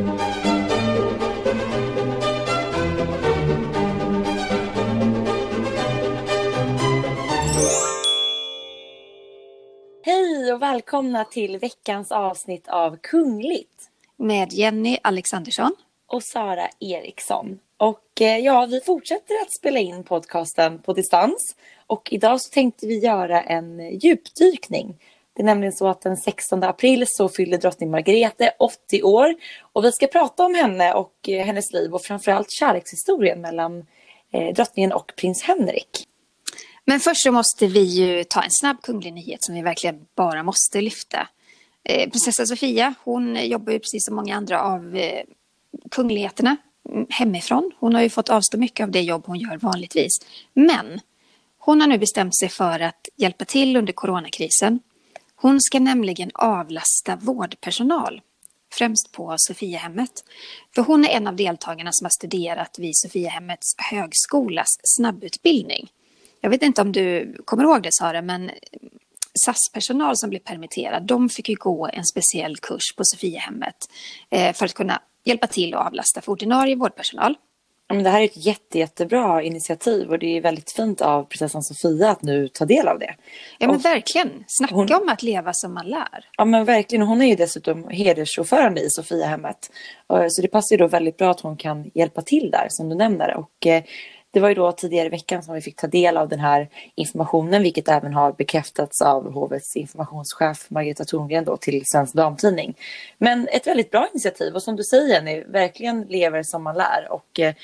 Hej och välkomna till veckans avsnitt av Kungligt. Med Jenny Alexandersson. Och Sara Eriksson. Och eh, ja, vi fortsätter att spela in podcasten på distans. Och idag så tänkte vi göra en djupdykning. Det är nämligen så att den 16 april så fyller drottning Margrethe 80 år. Och vi ska prata om henne och eh, hennes liv och framförallt kärlekshistorien mellan eh, drottningen och prins Henrik. Men först så måste vi ju ta en snabb kunglig nyhet som vi verkligen bara måste lyfta. Eh, prinsessa Sofia, hon jobbar ju precis som många andra av kungligheterna mm, hemifrån. Hon har ju fått avstå mycket av det jobb hon gör vanligtvis. Men hon har nu bestämt sig för att hjälpa till under coronakrisen. Hon ska nämligen avlasta vårdpersonal, främst på Sofiahemmet. För hon är en av deltagarna som har studerat vid Sofiahemmets högskolas snabbutbildning. Jag vet inte om du kommer ihåg det Sara, men SAS-personal som blev permitterad, de fick ju gå en speciell kurs på Sofiahemmet eh, för att kunna hjälpa till och avlasta för ordinarie vårdpersonal det här är ett jätte, jättebra initiativ och det är väldigt fint av prinsessan Sofia att nu ta del av det. Ja men och verkligen, snacka hon... om att leva som man lär. Ja men verkligen, hon är ju dessutom hedersordförande i Sofiahemmet. Så det passar ju då väldigt bra att hon kan hjälpa till där som du nämner. Och eh, det var ju då tidigare i veckan som vi fick ta del av den här informationen, vilket även har bekräftats av hovets informationschef Margareta Thorngren då till Svensk Damtidning. Men ett väldigt bra initiativ och som du säger Jenny, verkligen lever som man lär och eh,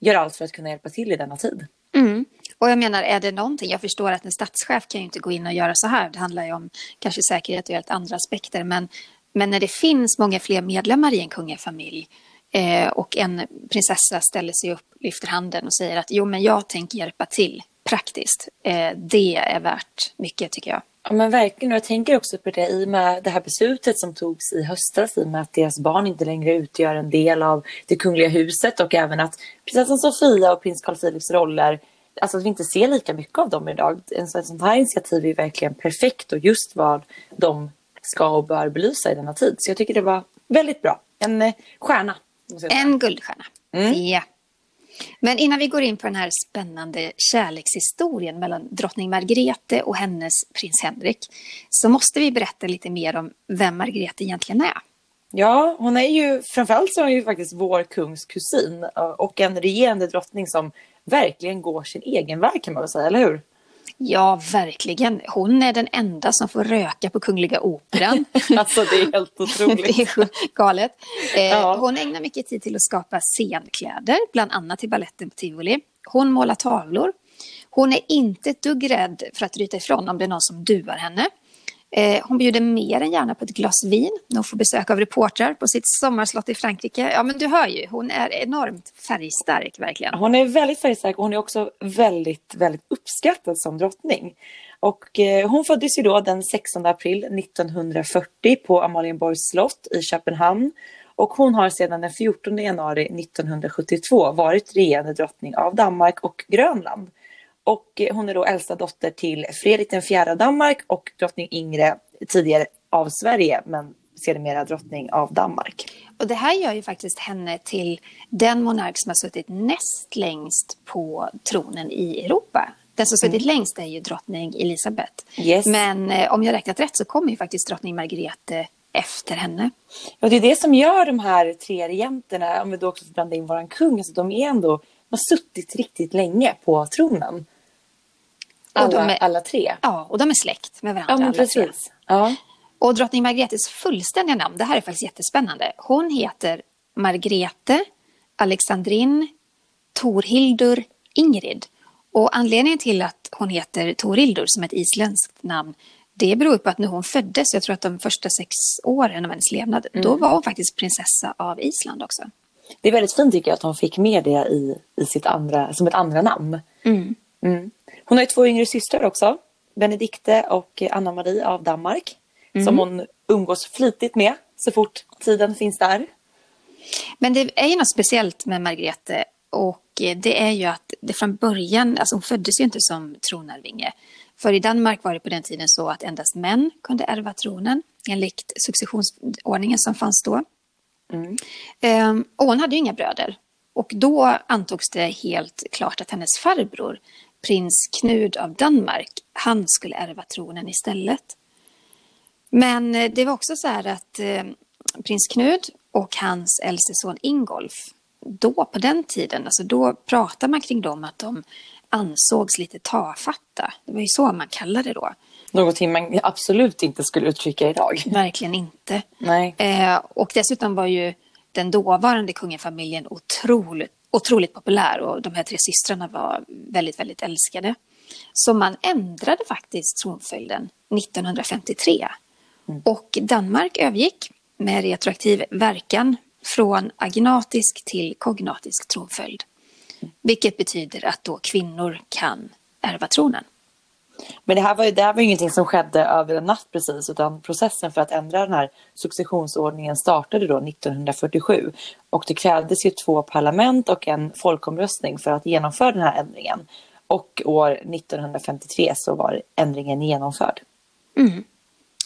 gör allt för att kunna hjälpa till i denna tid. Mm. Och jag menar, är det någonting, jag förstår att en statschef kan ju inte gå in och göra så här, det handlar ju om kanske säkerhet och helt andra aspekter, men, men när det finns många fler medlemmar i en kungafamilj Eh, och en prinsessa ställer sig upp, lyfter handen och säger att jo men jag tänker hjälpa till praktiskt. Eh, det är värt mycket tycker jag. Ja men verkligen och jag tänker också på det i och med det här beslutet som togs i höstas i och med att deras barn inte längre utgör en del av det kungliga huset och även att prinsessan Sofia och prins Carl Philips roller Alltså att vi inte ser lika mycket av dem idag. En sån här initiativ är verkligen perfekt och just vad de ska och bör belysa i denna tid. Så jag tycker det var väldigt bra. En eh, stjärna. En guldstjärna. Mm. Ja. Men innan vi går in på den här spännande kärlekshistorien mellan drottning Margrethe och hennes prins Henrik så måste vi berätta lite mer om vem Margrethe egentligen är. Ja, hon är ju framförallt så är hon ju faktiskt vår kungs kusin och en regerande drottning som verkligen går sin egen väg kan man väl säga, eller hur? Ja, verkligen. Hon är den enda som får röka på Kungliga Operan. alltså det är helt otroligt. det är galet. Eh, ja. Hon ägnar mycket tid till att skapa scenkläder, bland annat till balletten på Tivoli. Hon målar tavlor. Hon är inte ett dugg rädd för att ryta ifrån om det är någon som duar henne. Eh, hon bjuder mer än gärna på ett glas vin när hon får besök av reportrar på sitt sommarslott i Frankrike. Ja, men du hör ju, hon är enormt färgstark verkligen. Hon är väldigt färgstark och hon är också väldigt, väldigt uppskattad som drottning. Och eh, hon föddes ju då den 16 april 1940 på Amalienborgs slott i Köpenhamn. Och hon har sedan den 14 januari 1972 varit regerande drottning av Danmark och Grönland. Och hon är då äldsta dotter till Fredrik den fjärde av Danmark och drottning Ingrid tidigare av Sverige men sedermera drottning av Danmark. Och det här gör ju faktiskt henne till den monark som har suttit näst längst på tronen i Europa. Den som suttit mm. längst är ju drottning Elisabeth. Yes. Men eh, om jag räknat rätt så kommer ju faktiskt drottning Margrethe efter henne. Och det är det som gör de här tre regenterna, om vi då också får blanda in våran kung, alltså de är ändå, de har suttit riktigt länge på tronen. Alla, är, alla tre? Ja, och de är släkt med varandra. Ja, men precis. Ja. Och drottning Margretes fullständiga namn, det här är faktiskt jättespännande. Hon heter Margrete Alexandrin Torhildur Ingrid. Och anledningen till att hon heter Torhildur som ett isländskt namn det beror på att när hon föddes, jag tror att de första sex åren av hennes levnad, mm. då var hon faktiskt prinsessa av Island också. Det är väldigt fint tycker jag att hon fick med det i, i sitt andra, som ett andra namn. Mm. Mm. Hon har ju två yngre systrar också. Benedikte och Anna-Marie av Danmark. Mm. Som hon umgås flitigt med så fort tiden finns där. Men det är ju något speciellt med Margrethe och det är ju att det från början, alltså hon föddes ju inte som tronarvinge. För i Danmark var det på den tiden så att endast män kunde ärva tronen enligt successionsordningen som fanns då. Mm. Ehm, och hon hade ju inga bröder. Och då antogs det helt klart att hennes farbror, prins Knud av Danmark, han skulle ärva tronen istället. Men eh, det var också så här att eh, prins Knud och hans äldste son Ingolf, då på den tiden, alltså då pratade man kring dem att de ansågs lite tafatta. Det var ju så man kallade det då. Någonting man absolut inte skulle uttrycka idag. Verkligen inte. Nej. Eh, och dessutom var ju den dåvarande kungafamiljen otroligt, otroligt populär och de här tre systrarna var väldigt, väldigt älskade. Så man ändrade faktiskt tronföljden 1953. Mm. Och Danmark övergick med retroaktiv verkan från agnatisk till kognatisk tronföljd. Vilket betyder att då kvinnor kan ärva tronen. Men det här var ju, det här var ju ingenting som skedde över en natt precis utan processen för att ändra den här successionsordningen startade då 1947 och det krävdes ju två parlament och en folkomröstning för att genomföra den här ändringen. Och år 1953 så var ändringen genomförd. Mm.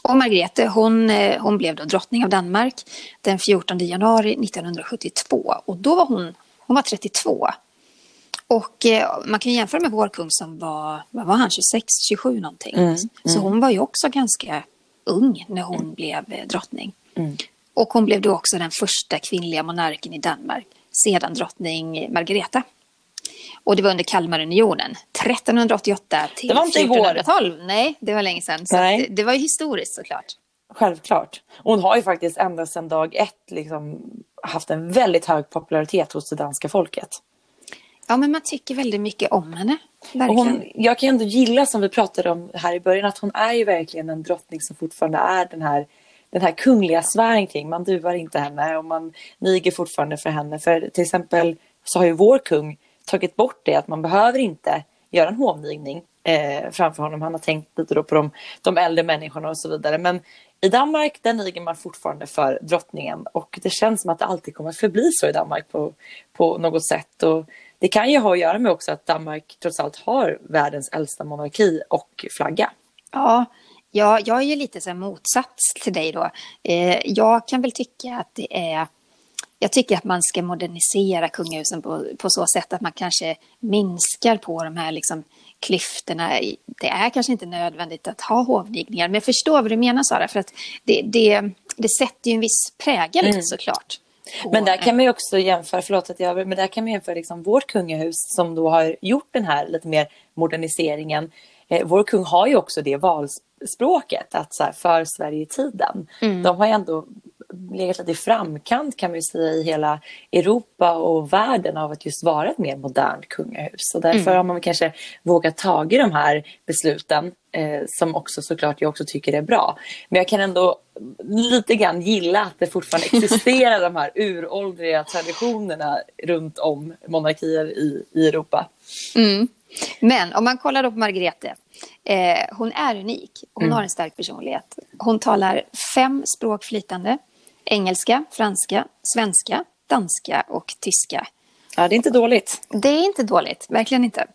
Och Margrethe hon, eh, hon blev då drottning av Danmark den 14 januari 1972 och då var hon, hon var 32 och eh, man kan jämföra med vår kung som var, vad var han, 26, 27 någonting. Mm, mm. Så hon var ju också ganska ung när hon mm. blev eh, drottning. Mm. Och hon blev då också den första kvinnliga monarken i Danmark sedan drottning Margareta. Och det var under Kalmarunionen, 1388 till 1412. Nej, det var länge sedan. Det, det, var ju historiskt såklart. Självklart. Hon har ju faktiskt ända sedan dag ett liksom haft en väldigt hög popularitet hos det danska folket. Ja, men man tycker väldigt mycket om henne. Hon, jag kan ändå gilla, som vi pratade om här i början, att hon är ju verkligen en drottning som fortfarande är den här den här kungliga sfären kring. Man duvar inte henne och man niger fortfarande för henne. För till exempel så har ju vår kung tagit bort det att man behöver inte göra en hovnigning eh, framför honom. Han har tänkt lite då på de, de äldre människorna och så vidare. Men i Danmark där niger man fortfarande för drottningen och det känns som att det alltid kommer att förbli så i Danmark på, på något sätt. Och det kan ju ha att göra med också att Danmark trots allt har världens äldsta monarki och flagga. Ja, ja jag är ju lite så motsats till dig då. Eh, jag kan väl tycka att det är jag tycker att man ska modernisera kungahusen på, på så sätt att man kanske minskar på de här liksom klyftorna. Det är kanske inte nödvändigt att ha hovnigningar, men jag förstår vad du menar Sara, för att det, det, det sätter ju en viss prägel mm. såklart. Men där kan man ju också jämföra, förlåt att jag men där kan man jämföra liksom vårt kungahus som då har gjort den här lite mer moderniseringen. Eh, vår kung har ju också det valspråket, att så här, för Sverige-tiden. Mm. De har ju ändå legat lite i framkant kan ju säga i hela Europa och världen av att just vara ett mer modernt kungahus. Och därför mm. har man kanske vågat ta i de här besluten eh, som också såklart jag också tycker är bra. Men jag kan ändå lite grann gilla att det fortfarande existerar de här uråldriga traditionerna runt om monarkier i, i Europa. Mm. Men om man kollar då på Margrethe. Eh, hon är unik. Hon mm. har en stark personlighet. Hon talar fem språk flytande. Engelska, franska, svenska, danska och tyska. Ja, det är inte dåligt. Det är inte dåligt, verkligen inte.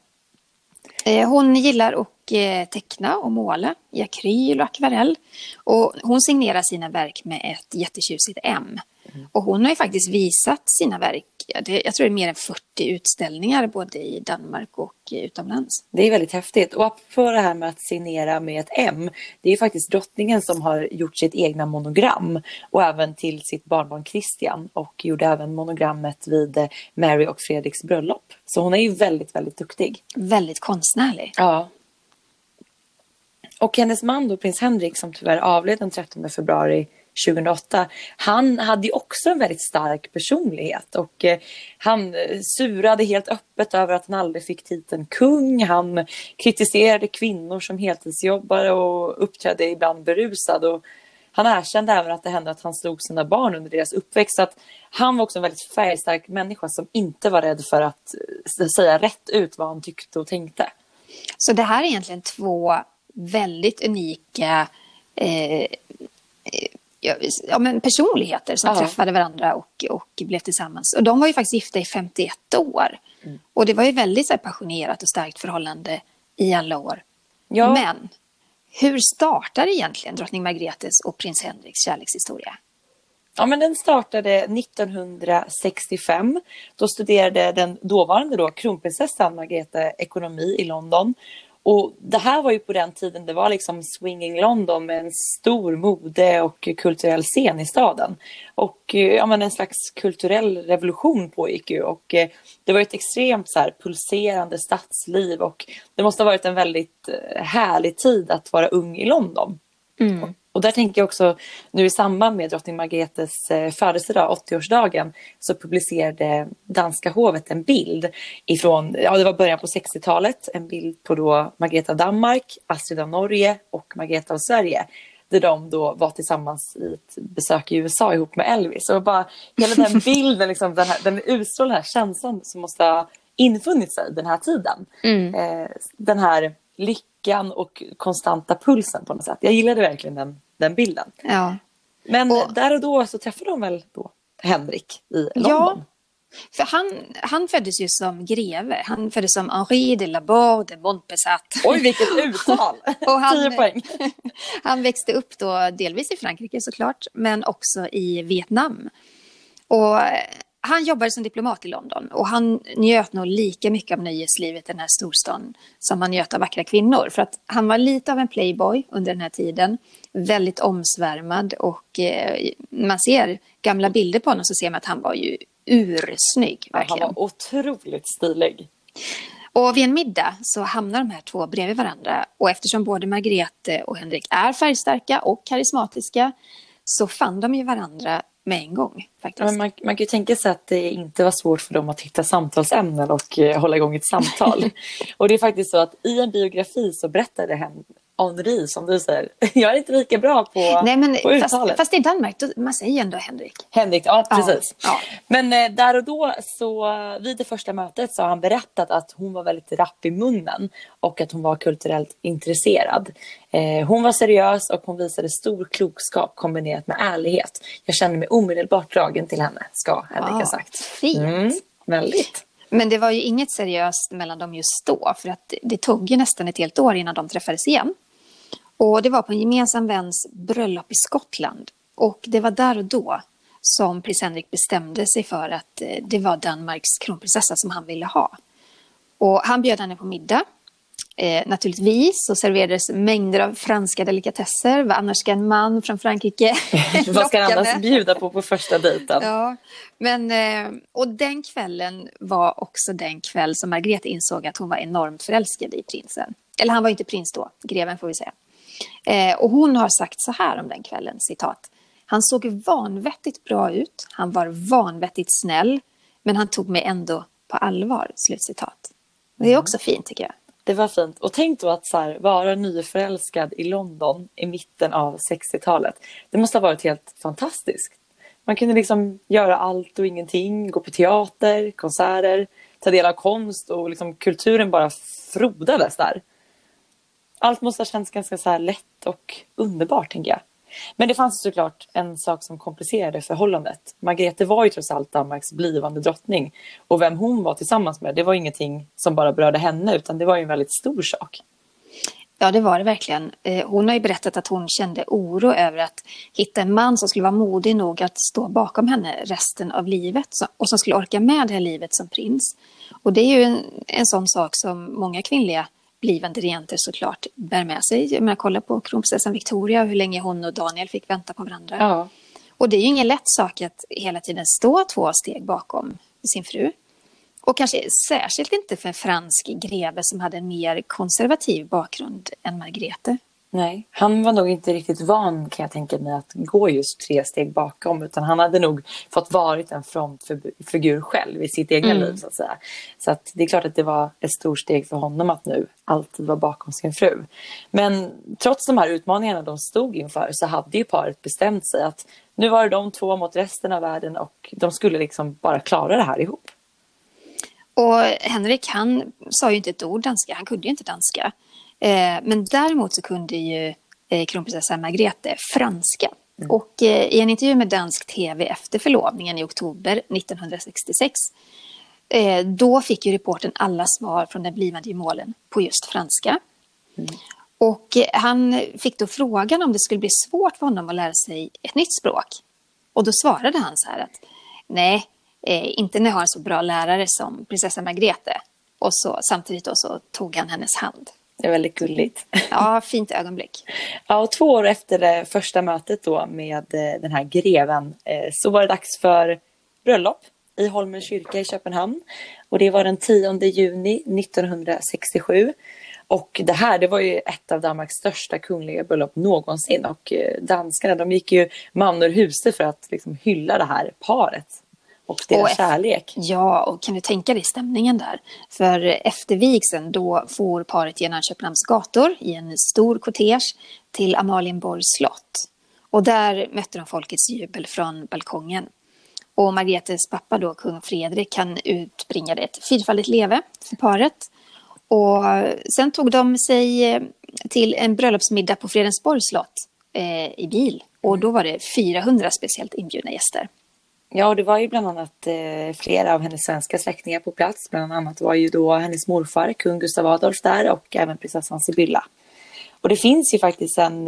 Eh, hon gillar att eh, teckna och måla i akryl och akvarell. Och hon signerar sina verk med ett jättetjusigt M. Mm. Och hon har ju faktiskt visat sina verk, jag tror det är mer än 40 utställningar både i Danmark och utomlands. Det är väldigt häftigt. Och på det här med att signera med ett M, det är faktiskt drottningen som har gjort sitt egna monogram och även till sitt barnbarn Christian och gjorde även monogrammet vid Mary och Fredriks bröllop. Så hon är ju väldigt, väldigt duktig. Väldigt konstnärlig. Ja. Och hennes man då, prins Henrik, som tyvärr avled den 13 februari 2008. Han hade ju också en väldigt stark personlighet och eh, han eh, surade helt öppet över att han aldrig fick titeln kung. Han kritiserade kvinnor som heltidsjobbare och uppträdde ibland berusad. Och han erkände även att det hände att han slog sina barn under deras uppväxt. Så att han var också en väldigt färgstark människa som inte var rädd för att eh, säga rätt ut vad han tyckte och tänkte. Så det här är egentligen två väldigt unika eh, ja, men personligheter som ja. träffade varandra och, och blev tillsammans. Och de var ju faktiskt gifta i 51 år. Mm. Och det var ju väldigt så här, passionerat och starkt förhållande i alla år. Ja. Men hur startar egentligen drottning Margretes och prins Henriks kärlekshistoria? Ja, men den startade 1965. Då studerade den dåvarande då, kronprinsessan Margareta ekonomi i London. Och det här var ju på den tiden det var liksom swinging London med en stor mode och kulturell scen i staden. Och eh, ja, men en slags kulturell revolution pågick ju och eh, det var ett extremt så här, pulserande stadsliv och det måste ha varit en väldigt eh, härlig tid att vara ung i London. Mm. Och där tänker jag också, nu i samband med drottning Margretes eh, födelsedag, 80-årsdagen, så publicerade danska hovet en bild ifrån, ja det var början på 60-talet, en bild på då Margareta av Danmark, Astrid av Norge och Margareta av Sverige. Där de då var tillsammans i ett besök i USA ihop med Elvis. Och bara hela den bilden, liksom, den, här, den utstrålar den här känslan som måste ha infunnit sig den här tiden. Mm. Eh, den här lyckan lyckan och konstanta pulsen på något sätt. Jag gillade verkligen den, den bilden. Ja. Men och, där och då så träffade de väl då Henrik i London? Ja, för han, han föddes ju som greve. Han föddes som Henri de Laborde de Montpessat. Oj, vilket uttal! och han, 10 poäng. han växte upp då delvis i Frankrike såklart, men också i Vietnam. Och han jobbade som diplomat i London och han njöt nog lika mycket av nöjeslivet i den här storstan som han njöt av vackra kvinnor. För att han var lite av en playboy under den här tiden. Väldigt omsvärmad och eh, man ser gamla bilder på honom så ser man att han var ju ursnygg. Verkligen. han var otroligt stilig. Och vid en middag så hamnar de här två bredvid varandra och eftersom både Margrethe och Henrik är färgstarka och karismatiska så fann de ju varandra med en gång. Faktiskt. Men man, man kan ju tänka sig att det inte var svårt för dem att hitta samtalsämnen och uh, hålla igång ett samtal. och det är faktiskt så att i en biografi så berättade hen, Henri som du säger. Jag är inte lika bra på, Nej, men, på uttalet. Fast, fast i Danmark, då, man säger ändå Henrik. Henrik, ja precis. Ja, ja. Men eh, där och då så vid det första mötet så har han berättat att hon var väldigt rapp i munnen och att hon var kulturellt intresserad. Eh, hon var seriös och hon visade stor klokskap kombinerat med ärlighet. Jag kände mig omedelbart dragen till henne, ska Henrik ha sagt. Fint. Mm, väldigt. Men det var ju inget seriöst mellan dem just då, för att det tog ju nästan ett helt år innan de träffades igen. Och det var på en gemensam väns bröllop i Skottland. Och det var där och då som prins Henrik bestämde sig för att eh, det var Danmarks kronprinsessa som han ville ha. Och han bjöd henne på middag. Eh, naturligtvis så serverades mängder av franska delikatesser. Vad annars ska en man från Frankrike Vad ska han annars bjuda på på första dejten? Ja, men, eh, och den kvällen var också den kväll som Margrethe insåg att hon var enormt förälskad i prinsen. Eller han var inte prins då, greven får vi säga. Eh, och hon har sagt så här om den kvällen, citat. Han såg vanvettigt bra ut, han var vanvettigt snäll, men han tog mig ändå på allvar. Slutcitat. Det är mm. också fint tycker jag. Det var fint. Och tänk då att så här, vara nyförälskad i London i mitten av 60-talet. Det måste ha varit helt fantastiskt. Man kunde liksom göra allt och ingenting, gå på teater, konserter, ta del av konst och liksom kulturen bara frodades där allt måste ha känts ganska så lätt och underbart, tänker jag. Men det fanns såklart en sak som komplicerade förhållandet. Margrethe var ju trots allt Danmarks blivande drottning. Och vem hon var tillsammans med, det var ingenting som bara berörde henne, utan det var ju en väldigt stor sak. Ja, det var det verkligen. Eh, hon har ju berättat att hon kände oro över att hitta en man som skulle vara modig nog att stå bakom henne resten av livet och som skulle orka med det här livet som prins. Och det är ju en, en sån sak som många kvinnliga blivande regenter såklart bär med sig. Menar, kolla på kronprinsessan Victoria, hur länge hon och Daniel fick vänta på varandra. Ja. Och det är ju ingen lätt sak att hela tiden stå två steg bakom sin fru. Och kanske särskilt inte för en fransk greve som hade en mer konservativ bakgrund än Margrethe. Nej, han var nog inte riktigt van kan jag tänka mig att gå just tre steg bakom utan han hade nog fått varit en frontfigur själv i sitt egna mm. liv så att säga. Så att det är klart att det var ett stort steg för honom att nu alltid vara bakom sin fru. Men trots de här utmaningarna de stod inför så hade ju paret bestämt sig att nu var det de två mot resten av världen och de skulle liksom bara klara det här ihop. Och Henrik han sa ju inte ett ord danska, han kunde ju inte danska. Eh, men däremot så kunde ju eh, kronprinsessan Margrethe franska. Mm. Och eh, i en intervju med dansk tv efter förlovningen i oktober 1966 då fick ju reporten alla svar från den blivande gemålen på just franska. Mm. Och han fick då frågan om det skulle bli svårt för honom att lära sig ett nytt språk. Och då svarade han så här att nej, inte när jag har en så bra lärare som prinsessa Margrethe. Och så, samtidigt då så tog han hennes hand. Det är väldigt gulligt. Ja, fint ögonblick. Ja, och två år efter det första mötet då med eh, den här greven eh, så var det dags för bröllop i Holmen kyrka i Köpenhamn. Och det var den 10 juni 1967. Och det här det var ju ett av Danmarks största kungliga bröllop någonsin. Och eh, danskarna de gick ju man ur huset för att liksom hylla det här paret och deras och kärlek. Ja, och kan du tänka dig stämningen där? För efter vigseln då får paret genom Köpenhamns gator i en stor kortege till Amalienborgs slott. Och där mötte de folkets jubel från balkongen. Och Margretes pappa då, kung Fredrik, kan utbringa ett fyrfaldigt leve för paret. Och sen tog de sig eh, till en bröllopsmiddag på Fredensborgs slott eh, i bil. Och då var det 400 speciellt inbjudna gäster. Ja, och det var ju bland annat eh, flera av hennes svenska släktingar på plats. Bland annat var ju då hennes morfar, kung Gustav Adolf där och även prinsessan Sibylla. Och det finns ju faktiskt en,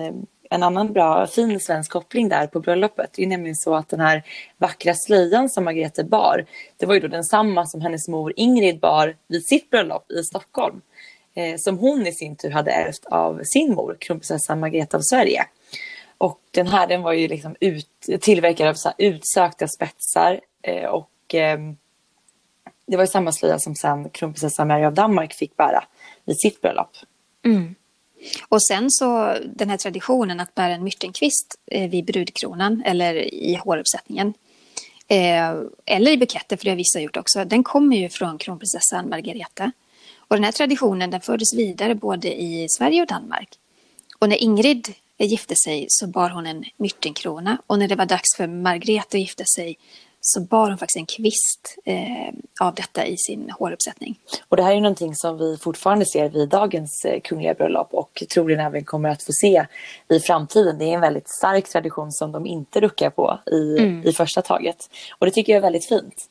en annan bra, fin svensk koppling där på bröllopet. Det är nämligen så att den här vackra slöjan som Margrethe bar, det var ju då densamma som hennes mor Ingrid bar vid sitt bröllop i Stockholm. Eh, som hon i sin tur hade ärvt av sin mor, kronprinsessan Margrethe av Sverige. Och den här den var ju liksom ut, tillverkad av så utsökta spetsar. Eh, och eh, det var ju samma slöja som sen kronprinsessan Mary av Danmark fick bära vid sitt bröllop. Mm. Och sen så den här traditionen att bära en myrtenkvist eh, vid brudkronan eller i håruppsättningen. Eh, eller i buketter, för det har vissa gjort också. Den kommer ju från kronprinsessan Margareta. Och den här traditionen den fördes vidare både i Sverige och Danmark. Och när Ingrid gifte sig så bar hon en myrtenkrona och när det var dags för Margrethe att gifta sig så bar hon faktiskt en kvist eh, av detta i sin håruppsättning. Och det här är någonting som vi fortfarande ser vid dagens eh, kungliga bröllop och troligen även kommer att få se i framtiden. Det är en väldigt stark tradition som de inte ruckar på i, mm. i första taget. Och det tycker jag är väldigt fint.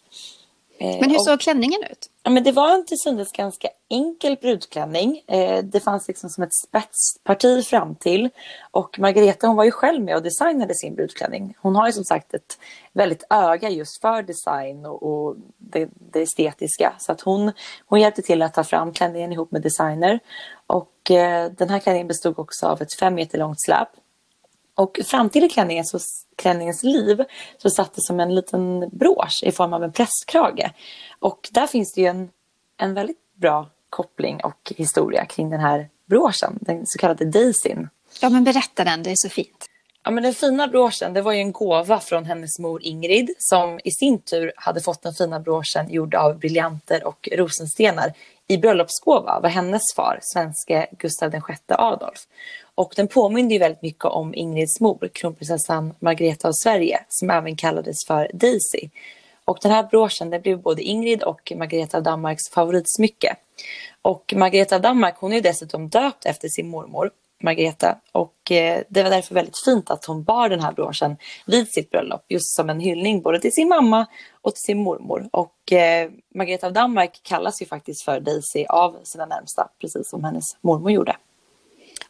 Eh, Men hur såg klänningen ut? Ja, men det var en till synes ganska enkel brudklänning. Eh, det fanns liksom som ett spetsparti fram till. Och Margareta hon var ju själv med och designade sin brudklänning. Hon har ju som sagt ett väldigt öga just för design och, och det, det, estetiska. Så att hon, hon hjälpte till att ta fram klänningen ihop med designer. Och eh, den här klänningen bestod också av ett fem meter långt släp. Och fram till klänningen så klänningens liv så satt det som en liten brosch i form av en prästkrage. Och där finns det ju en, en väldigt bra koppling och historia kring den här broschen, den så kallade daisyn. Ja, men berätta den, det är så fint. Ja, men den fina broschen det var ju en gåva från hennes mor Ingrid som i sin tur hade fått den fina broschen gjord av briljanter och rosenstenar i bröllopsgåva var hennes far, svenske Gustav VI Adolf. Och den påminner ju väldigt mycket om Ingrids mor, kronprinsessan Margareta av Sverige, som även kallades för Daisy. Och den här broschen den blev både Ingrid och Margareta av Danmarks favoritsmycke. Och Margareta av Danmark hon är dessutom döpt efter sin mormor Margareta och eh, det var därför väldigt fint att hon bar den här broschen vid sitt bröllop just som en hyllning både till sin mamma och till sin mormor. Och eh, Margareta av Danmark kallas ju faktiskt för Daisy av sina närmsta precis som hennes mormor gjorde.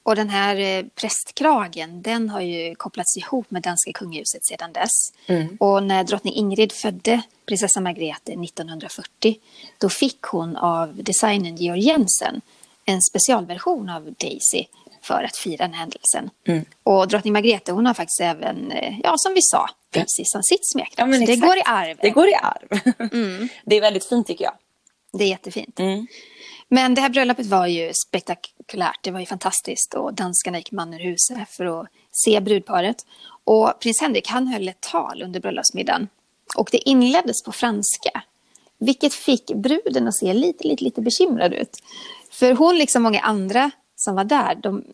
Och den här eh, prästkragen, den har ju kopplats ihop med danska kungahuset sedan dess. Mm. Och när drottning Ingrid födde prinsessa Margrethe 1940, då fick hon av designern Georg Jensen en specialversion av Daisy för att fira den händelsen. Mm. Och drottning Margrethe hon har faktiskt även, eh, ja som vi sa, prinsessan sitt smeknamn. Ja, det går i arv. Det går i arv. Mm. Det är väldigt fint tycker jag. Det är jättefint. Mm. Men det här bröllopet var ju spektakulärt. Det var ju fantastiskt och danskarna gick man ur huset för att se brudparet. Och prins Henrik han höll ett tal under bröllopsmiddagen. Och det inleddes på franska. Vilket fick bruden att se lite, lite, lite bekymrad ut. För hon, liksom många andra som var där, de,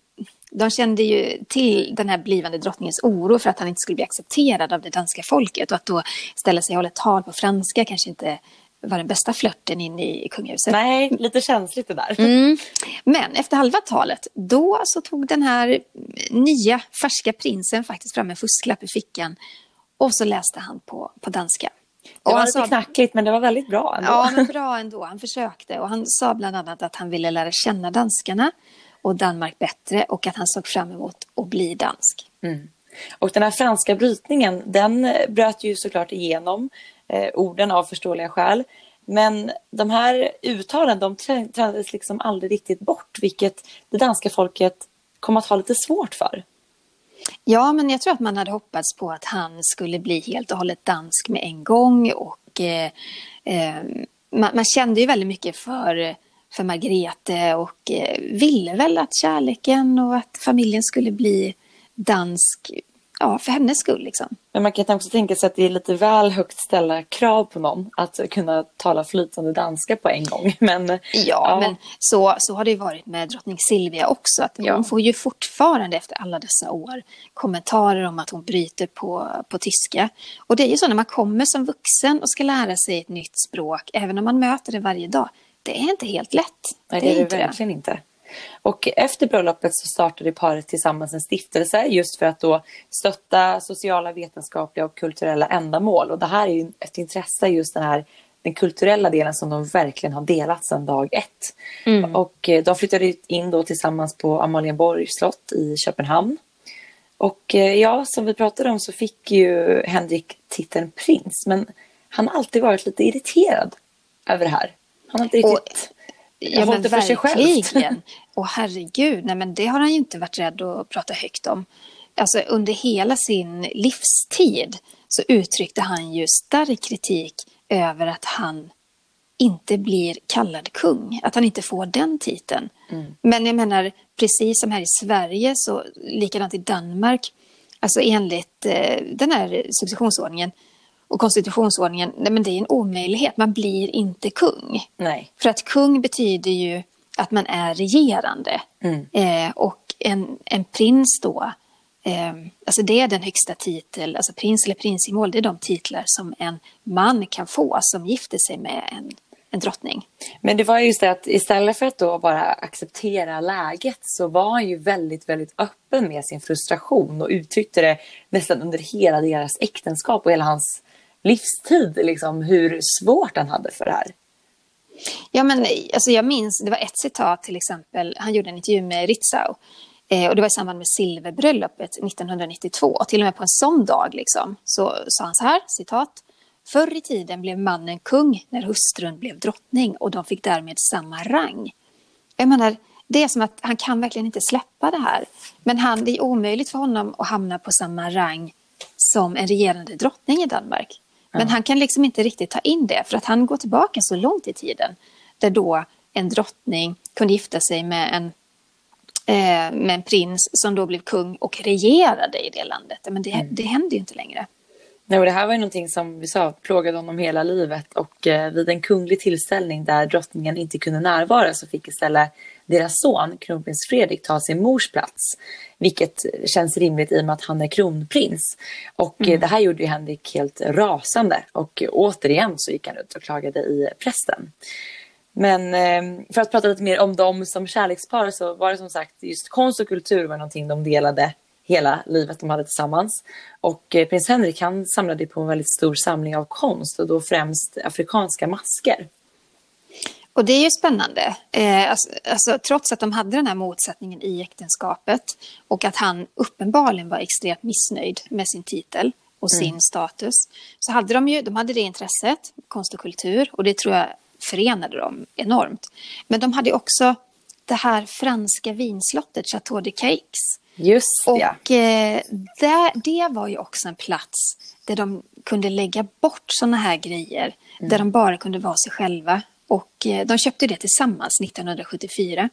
de kände ju till den här blivande drottningens oro för att han inte skulle bli accepterad av det danska folket. Och att då ställa sig och hålla tal på franska kanske inte var den bästa flörten in i kungahuset. Nej, lite känsligt det där. Mm. Men efter halva talet, då så tog den här nya färska prinsen faktiskt fram en fusklapp i fickan och så läste han på, på danska. Det var lite knackigt men det var väldigt bra ändå. Ja, men bra ändå. Han försökte och han sa bland annat att han ville lära känna danskarna och Danmark bättre och att han såg fram emot att bli dansk. Mm. Och den här franska brytningen, den bröt ju såklart igenom eh, orden av förståeliga skäl. Men de här uttalen, de tränades liksom aldrig riktigt bort, vilket det danska folket kom att ha lite svårt för. Ja, men jag tror att man hade hoppats på att han skulle bli helt och hållet dansk med en gång och eh, eh, man, man, kände ju väldigt mycket för, för Margrethe och eh, ville väl att kärleken och att familjen skulle bli dansk ja, för hennes skull. Liksom. Men man kan också tänka sig att det är lite väl högt ställa krav på någon att kunna tala flytande danska på en gång. Men, ja, ja, men så, så har det ju varit med drottning Silvia också. Att ja. Hon får ju fortfarande efter alla dessa år kommentarer om att hon bryter på, på tyska. Och det är ju så när man kommer som vuxen och ska lära sig ett nytt språk, även om man möter det varje dag. Det är inte helt lätt. Nej, det är det, det verkligen inte. Och efter bröllopet så startade paret tillsammans en stiftelse just för att då stötta sociala, vetenskapliga och kulturella ändamål. Och det här är ju ett intresse, just den här den kulturella delen som de verkligen har delat sedan dag ett. Mm. Och eh, de flyttade in då tillsammans på Amalienborgs slott i Köpenhamn. Och eh, ja, som vi pratade om så fick ju Henrik titeln prins, men han har alltid varit lite irriterad över det här. Han har inte riktigt Ja, men för sig själv. Och herregud, nej men det har han ju inte varit rädd att prata högt om. Alltså under hela sin livstid så uttryckte han ju stark kritik över att han inte blir kallad kung, att han inte får den titeln. Mm. Men jag menar, precis som här i Sverige, så likadant i Danmark, alltså enligt eh, den här successionsordningen och konstitutionsordningen, nej men det är en omöjlighet. Man blir inte kung. Nej. För att kung betyder ju att man är regerande. Mm. Eh, och en, en prins då, eh, alltså det är den högsta titel, alltså prins eller prinsimål, det är de titlar som en man kan få som gifter sig med en, en drottning. Men det var just det att istället för att då bara acceptera läget så var han ju väldigt, väldigt öppen med sin frustration och uttryckte det nästan under hela deras äktenskap och hela hans livstid, liksom, hur svårt han hade för det här. Ja, men alltså jag minns, det var ett citat till exempel, han gjorde en intervju med Ritzau. Eh, och det var i samband med silverbröllopet 1992. Och till och med på en sån dag liksom, så sa han så här, citat. Förr i tiden blev mannen kung när hustrun blev drottning och de fick därmed samma rang. Jag menar, det är som att han kan verkligen inte släppa det här. Men han, det är omöjligt för honom att hamna på samma rang som en regerande drottning i Danmark. Men han kan liksom inte riktigt ta in det för att han går tillbaka så långt i tiden. Där då en drottning kunde gifta sig med en, eh, med en prins som då blev kung och regerade i det landet. Men det, mm. det händer ju inte längre. Nej, och det här var ju någonting som vi sa plågade honom hela livet och eh, vid en kunglig tillställning där drottningen inte kunde närvara så fick istället deras son, kronprins Fredrik, ta sin mors plats. Vilket känns rimligt i och med att han är kronprins. Och mm. det här gjorde ju Henrik helt rasande. Och återigen så gick han ut och klagade i prästen. Men eh, för att prata lite mer om dem som kärlekspar så var det som sagt just konst och kultur var någonting de delade hela livet de hade tillsammans. Och eh, prins Henrik han samlade på en väldigt stor samling av konst och då främst afrikanska masker. Och det är ju spännande. Eh, alltså, alltså, trots att de hade den här motsättningen i äktenskapet och att han uppenbarligen var extremt missnöjd med sin titel och sin mm. status. Så hade de ju de hade det intresset, konst och kultur, och det tror jag förenade dem enormt. Men de hade också det här franska vinslottet Chateau de Cakes. Just det. Och eh, det, det var ju också en plats där de kunde lägga bort sådana här grejer. Mm. Där de bara kunde vara sig själva. Och eh, de köpte det tillsammans 1974.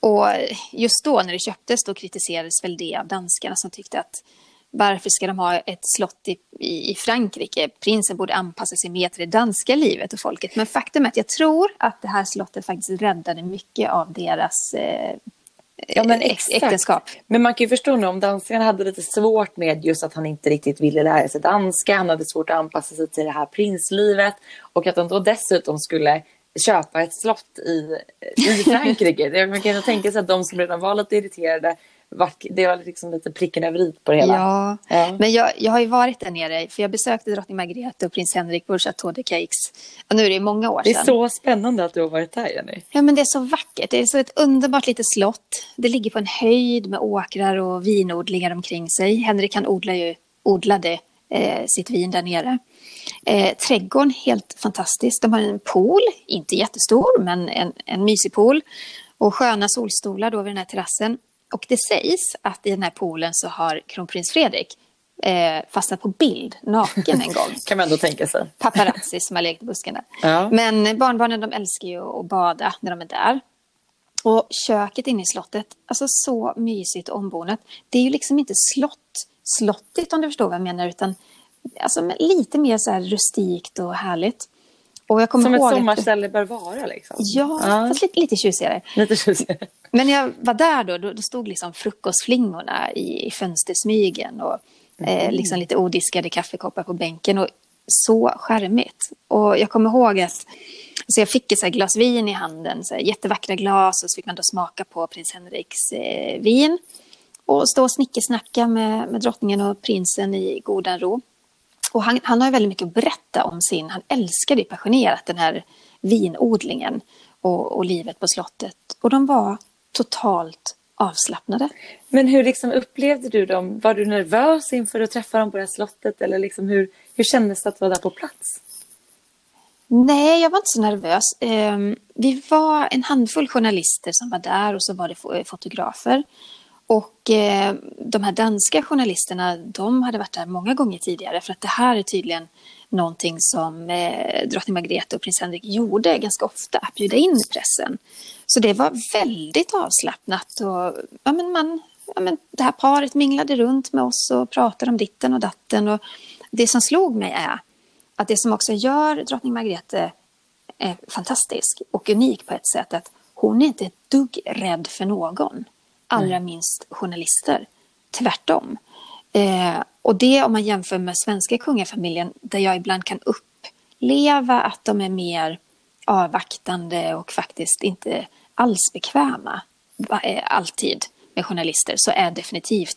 Och just då när det köptes då kritiserades väl det av danskarna som tyckte att varför ska de ha ett slott i, i Frankrike? Prinsen borde anpassa sig mer till det danska livet och folket. Men faktum är att jag tror att det här slottet faktiskt räddade mycket av deras eh, ja, men äktenskap. Men man kan ju förstå nu om danskarna hade lite svårt med just att han inte riktigt ville lära sig danska. Han hade svårt att anpassa sig till det här prinslivet. Och att han då dessutom skulle köpa ett slott i, i Frankrike. man kan ju tänka sig att de som redan var lite irriterade vack, det var liksom lite pricken över i på det hela. Ja, Ja. men jag, jag har ju varit där nere, för jag besökte drottning Margrethe och prins Henrik på Chateau de Cakes. Ja, nu är det många år Det sedan. är så spännande att du har varit där Jenny. Ja, men det är så vackert. Det är så ett underbart litet slott. Det ligger på en höjd med åkrar och vinodlingar omkring sig. Henrik han odlar ju, odlade eh, sitt vin där nere. Eh, trädgården, helt fantastisk. De har en pool, inte jättestor, men en, en mysig pool. Och sköna solstolar då vid den här terrassen. Och det sägs att i den här poolen så har kronprins Fredrik eh, fastnat på bild, naken en gång Kan man ändå tänka sig. paparazzi som har lekt i buskarna. Ja. Men barnbarnen de älskar ju att bada när de är där. Och köket inne i slottet, alltså så mysigt och ombonat. Det är ju liksom inte slott, slottigt om du förstår vad jag menar, utan alltså, lite mer så rustikt och härligt. Och jag kommer Som ett att- sommarställe bör vara liksom. Ja, fast lite, lite tjusigare. Lite tjusigare. Men när jag var där då, då, då stod liksom frukostflingorna i, i fönstersmygen och eh, liksom lite odiskade kaffekoppar på bänken. Och så charmigt. Och jag kommer ihåg att så jag fick ett så glas vin i handen, så här jättevackra glas och så fick man då smaka på prins Henriks eh, vin. Och stå och snickersnacka med, med drottningen och prinsen i godan ro. Och han, han har ju väldigt mycket att berätta om sin, han älskade ju passionerat den här vinodlingen och, och livet på slottet. Och de var totalt avslappnade. Men hur liksom upplevde du dem? Var du nervös inför att träffa dem på det här slottet? Eller liksom hur, hur kändes det att vara där på plats? Nej, jag var inte så nervös. Ehm, vi var en handfull journalister som var där och så var det fo- fotografer. Och eh, de här danska journalisterna, de hade varit där många gånger tidigare för att det här är tydligen någonting som eh, drottning Margrethe och prins Henrik gjorde ganska ofta, att bjuda in pressen. Så det var väldigt avslappnat och ja, men man, ja, men det här paret minglade runt med oss och pratade om ditten och datten. Och det som slog mig är att det som också gör drottning Margrethe är fantastisk och unik på ett sätt att hon är inte ett dugg rädd för någon. Allra minst journalister. Tvärtom. Eh, och det om man jämför med svenska kungafamiljen där jag ibland kan uppleva att de är mer avvaktande och faktiskt inte alls bekväma eh, alltid med journalister så är definitivt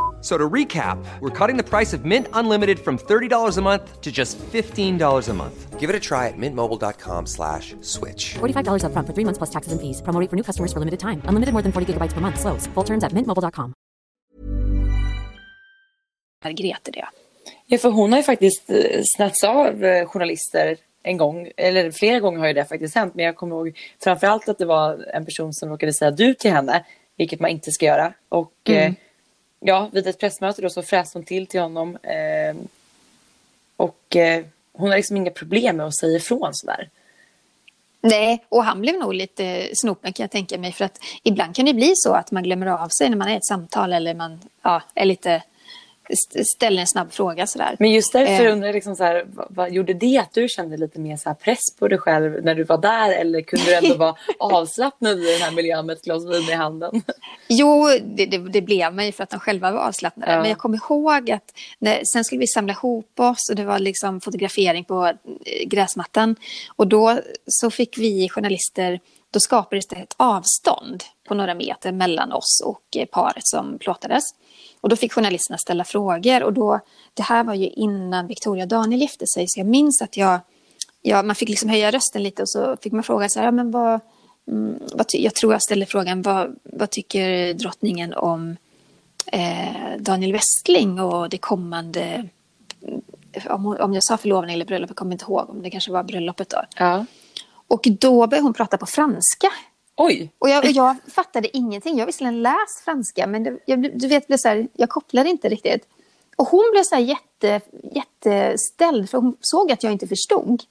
So to recap, we're cutting the price of Mint Unlimited from $30 a month to just $15 a month. Give it a try at mintmobile.com slash switch. $45 upfront for three months plus taxes and fees. Promo for new customers for limited time. Unlimited more than 40 gigabytes per month. Slows. Full terms at mintmobile.com. Margrethe det. Ja, för hon har ju faktiskt eh, snatts av eh, journalister en gång, eller flera gånger har ju det faktiskt hänt, men jag kommer ihåg framförallt att det var en person som råkade säga du till henne, vilket man inte ska göra. Och eh, ja, vid ett pressmöte då så fräste hon till till honom. Eh, och eh, hon har liksom inga problem med att säga ifrån sådär. Nej, och han blev nog lite snopen kan jag tänka mig. För att ibland kan det bli så att man glömmer av sig när man är i ett samtal eller man ja, är lite, ställer en snabb fråga sådär. Men just därför Eh. undrar jag liksom så här, vad, vad gjorde det att du kände lite mer så press på dig själv när du var där? Eller kunde du ändå vara avslappnad i den här miljön med ett glas vin i handen? Jo, det, det, det blev mig för att de själva var avslappnade. Ja. Men jag kommer ihåg att när, sen skulle vi samla ihop oss och det var liksom fotografering på eh, gräsmattan. Och då så fick vi journalister, då skapades det ett avstånd på några meter mellan oss och eh, paret som plåtades. Och då fick journalisterna ställa frågor och då, det här var ju innan Victoria och Daniel gifte sig så jag minns att jag, ja, man fick liksom höja rösten lite och så fick man fråga så här, ja, men vad, Mm, vad jag tror jag ställde frågan, vad, vad tycker drottningen om eh, Daniel Westling och det kommande... Om, om jag sa förlovning eller bröllop, jag kommer inte ihåg. Om det kanske var bröllopet då. Ja. Och då började hon prata på franska. Oj! Och jag, jag fattade ingenting. Jag har visserligen läst franska, men det, jag, du vet, blev så här, jag kopplade inte riktigt. Och hon blev så här jätte, jätteställd, för hon såg att jag inte förstod.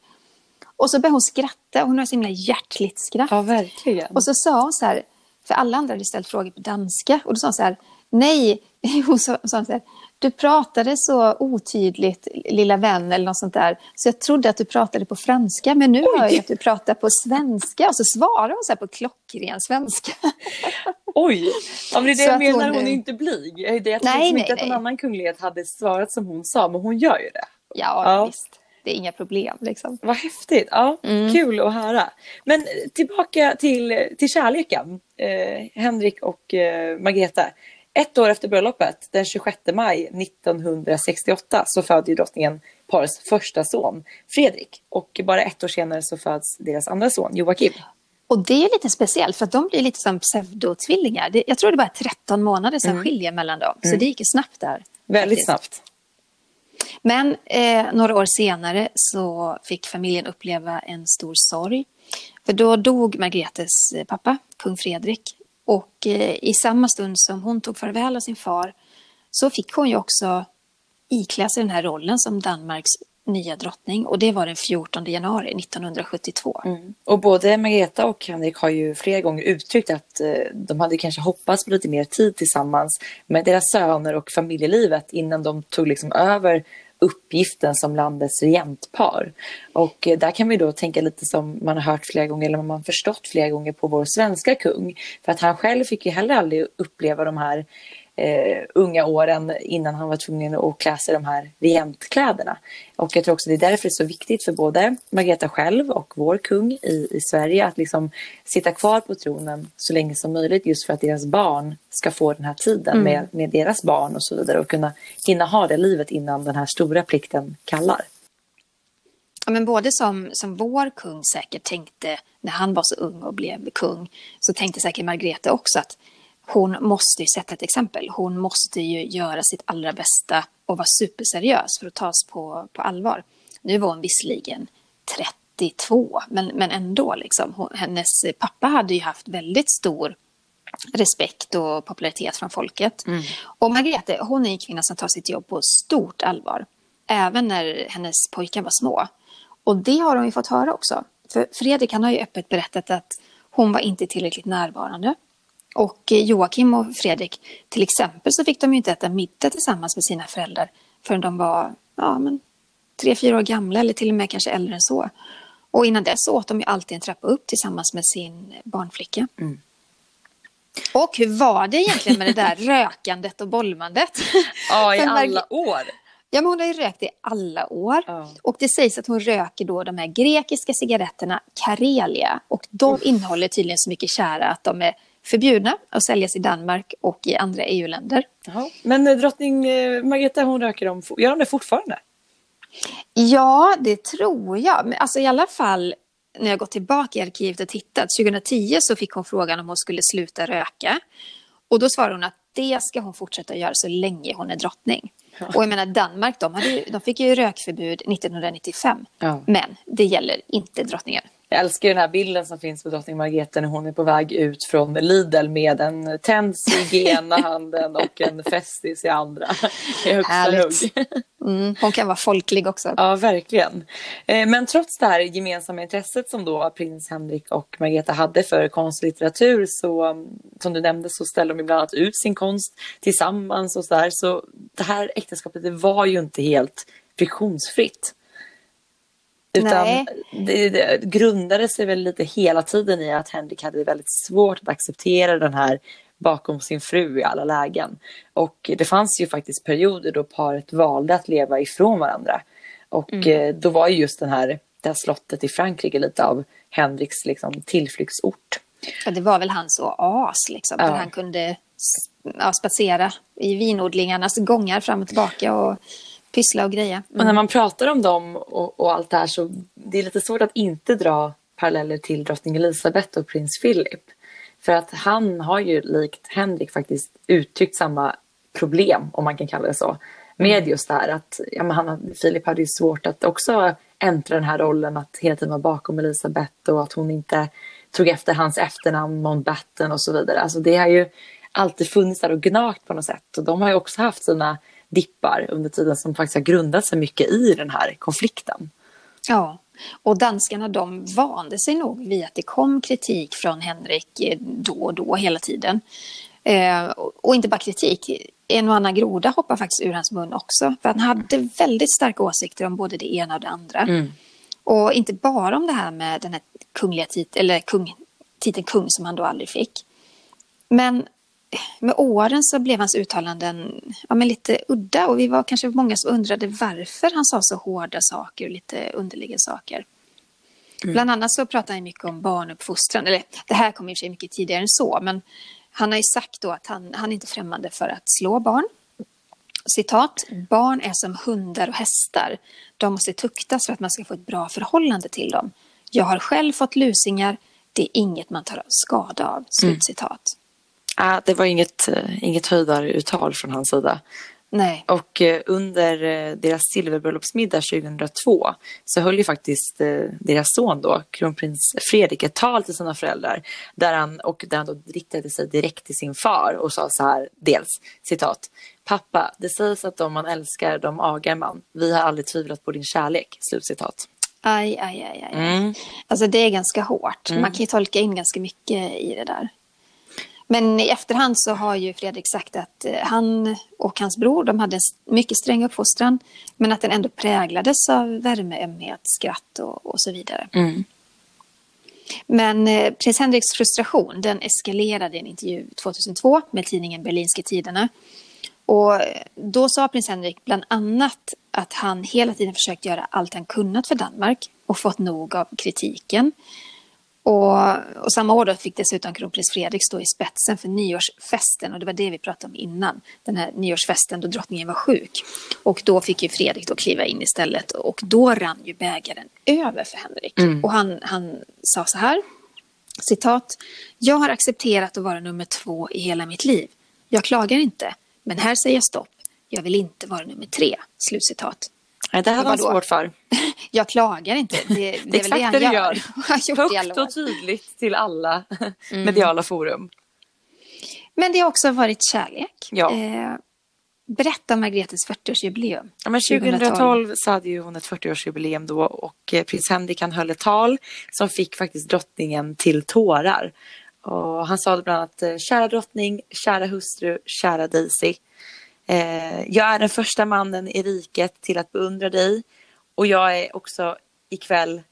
Och så började hon skratta, hon har så himla hjärtligt skratt. Ja, verkligen. Och så sa hon så här, för alla andra hade ställt frågor på danska. Och då sa hon så här, nej, hon sa, sa så här, du pratade så otydligt, lilla vän eller något sånt där. Så jag trodde att du pratade på franska, men nu hör jag att du pratar på svenska. Och så svarar hon så på klockren svenska. Oj! Ja, men det är det Så jag menar, hon- hon är inte blyg. Jag tror Nej, nej, inte att någon nej. annan kunglighet hade svarat som hon sa, men hon gör ju det. Ja, Ja. visst. Det är inga problem liksom. Vad häftigt. Ja, Mm. Kul att höra. Men tillbaka till, till kärleken. Eh, Henrik och eh, Margareta. Ett år efter bröllopet, den 26 maj 1968, så födde ju drottningen parets första son, Fredrik. Och bara ett år senare så föds deras andra son, Joakim. Och det är lite speciellt för att de blir lite som pseudotvillingar. Jag tror det bara är 13 månader sedan skiljer mellan dem. Så det gick ju snabbt där. Väldigt faktiskt. snabbt. Men eh, några år senare så fick familjen uppleva en stor sorg. För då dog Margretes eh, pappa, kung Fredrik. Och eh, i samma stund som hon tog farväl av sin far så fick hon ju också iklä sig den här rollen som Danmarks nya drottning. Och det var den 14 januari 1972. Mm. Och både Margareta och Henrik har ju flera gånger uttryckt att eh, de hade kanske hoppats på lite mer tid tillsammans med deras söner och familjelivet innan de tog liksom över uppgiften som landets regentpar. Och eh, där kan vi då tänka lite som man har hört flera gånger, eller man har förstått flera gånger på vår svenska kung. För att han själv fick ju heller aldrig uppleva de här eh, unga åren innan han var tvungen att klä sig de här regentkläderna. Och jag tror också det är därför det är så viktigt för både Margareta själv och vår kung i, i Sverige att liksom sitta kvar på tronen så länge som möjligt just för att deras barn ska få den här tiden med, med deras barn och så vidare och kunna hinna ha det livet innan den här stora plikten kallar. Ja, men både som, som vår kung säkert tänkte när han var så ung och blev kung så tänkte säkert Margrethe också att hon måste ju sätta ett exempel. Hon måste ju göra sitt allra bästa och vara superseriös för att tas på, på allvar. Nu var hon visserligen 32, men, men ändå. Liksom. Hon, hennes pappa hade ju haft väldigt stor respekt och popularitet från folket. Och Margrethe, hon är en kvinna som tar sitt jobb på stort allvar. Även när hennes pojkar var små. Och det har hon ju fått höra också. För Fredrik han har ju öppet berättat att hon var inte tillräckligt närvarande. Och eh, Joakim och Fredrik, till exempel så fick de inte äta middag tillsammans med sina föräldrar förrän de var ja, men, tre, fyra år gamla eller till och med kanske äldre än så. Och innan dess åt de alltid en trappa upp tillsammans med sin barnflicka. Och hur var det egentligen med det där rökandet och bolmandet? Ja, i alla år. Ja, men hon har ju rökt i alla år. Ja. Och det sägs att hon röker då de här grekiska cigaretterna Karelia. Och de innehåller tydligen så mycket kära att de är förbjudna att säljas i Danmark och i andra EU-länder. Men eh, drottning eh, Margareta, hon röker dem, gör de det fortfarande? Ja, det tror jag. Men alltså i alla fall när jag gått tillbaka i arkivet och tittat. 2010 så fick hon frågan om hon skulle sluta röka. Och då svarade hon att det ska hon fortsätta göra så länge hon är drottning. Och jag menar Danmark, de, hade ju, de fick ju rökförbud 1995. Ja. Men det gäller inte drottningen. Jag älskar den här bilden som finns på drottning Margareta när hon är på väg ut från Lidl med en Tens i ena handen och en Festis i andra. I Härligt. Mm, hon kan vara folklig också. Ja, verkligen. Eh, Men trots det här gemensamma intresset som då prins Henrik och Margareta hade för konst och litteratur så, som du nämnde, så ställde de bland annat ut sin konst tillsammans och så där. Så det här äktenskapet, det var ju inte helt friktionsfritt. Utan det, det grundade sig väl lite hela tiden i att Henrik hade väldigt svårt att acceptera den här bakom sin fru i alla lägen. Och det fanns ju faktiskt perioder då paret valde att leva ifrån varandra. Och eh, då var ju just den här, det här slottet i Frankrike lite av Henriks liksom, tillflyktsort. Ja, det var väl hans oas, liksom, Ja. där han kunde ja, spatsera i vinodlingarnas gångar fram och tillbaka och pyssla och greja. Och när man pratar om dem och, och allt det här så det är lite svårt att inte dra paralleller till drottning Elizabeth och prins Philip. För att han har ju likt Henrik faktiskt uttryckt samma problem, om man kan kalla det så. Med just det här att ja, men han, Philip hade ju svårt att också äntra den här rollen att hela tiden vara bakom Elizabeth och att hon inte tog efter hans efternamn Mountbatten och så vidare. Alltså det har ju alltid funnits där och gnagt på något sätt. Och de har ju också haft sina dippar under tiden som faktiskt har grundat sig mycket i den här konflikten. Ja, och danskarna de vande sig nog vid att det kom kritik från Henrik eh, då och då hela tiden. Eh, och och inte bara kritik. en och annan groda hoppar faktiskt ur hans mun också. För han hade väldigt starka åsikter om både det ena och det andra. Mm. Och inte bara om det här med den här kungliga titeln, eller kung, titeln kung som han då aldrig fick. Men med åren så blev hans uttalanden ja, men lite udda och vi var kanske många som undrade varför han sa så hårda saker och lite underliga saker. Mm. Bland annat så pratar han mycket om barnuppfostran, eller det här kom i och för sig mycket tidigare än så, men han har ju sagt då att han, han är inte främmande för att slå barn. Citat, barn är som hundar och hästar. De måste tuktas för att man ska få ett bra förhållande till dem. Jag har själv fått lusingar, det är inget man tar skada av. Slutcitat. Mm. Ah, det var inget, eh, inget höjdaruttal från hans sida. Nej. Och eh, under eh, deras silverbröllopsmiddag 2002 så höll ju faktiskt deras son då, kronprins Fredrik, ett tal till sina föräldrar där han, och där han då riktade sig direkt till sin far och sa så här, dels citat, Pappa, det sägs att de man älskar, de agar man. Vi har aldrig tvivlat på din kärlek. Slutcitat. Aj, aj, aj, aj. Mm. Alltså det är ganska hårt. Mm. Man kan ju tolka in ganska mycket i det där. Men i efterhand så har ju Fredrik sagt att eh, han och hans bror de hade en mycket sträng uppfostran men att den ändå präglades av värme, ömhet, skratt och, och så vidare. Mm. Men eh, prins Henriks frustration den eskalerade i en intervju 2002 med tidningen Berlinske Tiderna. Och eh, då sa prins Henrik bland annat att han hela tiden försökt göra allt han kunnat för Danmark och fått nog av kritiken. Och, och, samma år fick dessutom kronprins Fredrik stå i spetsen för nyårsfesten och det var det vi pratade om innan. Den här nyårsfesten då drottningen var sjuk. Och då fick ju Fredrik då kliva in istället och då rann ju bägaren över för Henrik. Mm. Och han, han sa så här, citat, jag har accepterat att vara nummer två i hela mitt liv. Jag klagar inte, men här säger jag stopp. Jag vill inte vara nummer tre. Slutcitat. Nej, det här var svårt för. jag klagar inte. Det, det, det är exakt det, det du gör. Högt och tydligt till alla mm. mediala forum. Men det har också varit kärlek. Ja. Eh, berätta om Margretes 40-årsjubileum. Ja, men 2012, 2012 så hade ju hon ett 40-årsjubileum då och eh, prins Henrik han höll ett tal som fick faktiskt drottningen till tårar. Och han sa bland annat, eh, kära drottning, kära hustru, kära Daisy. Eh, jag är den första mannen i riket till att beundra dig och jag är också ikväll,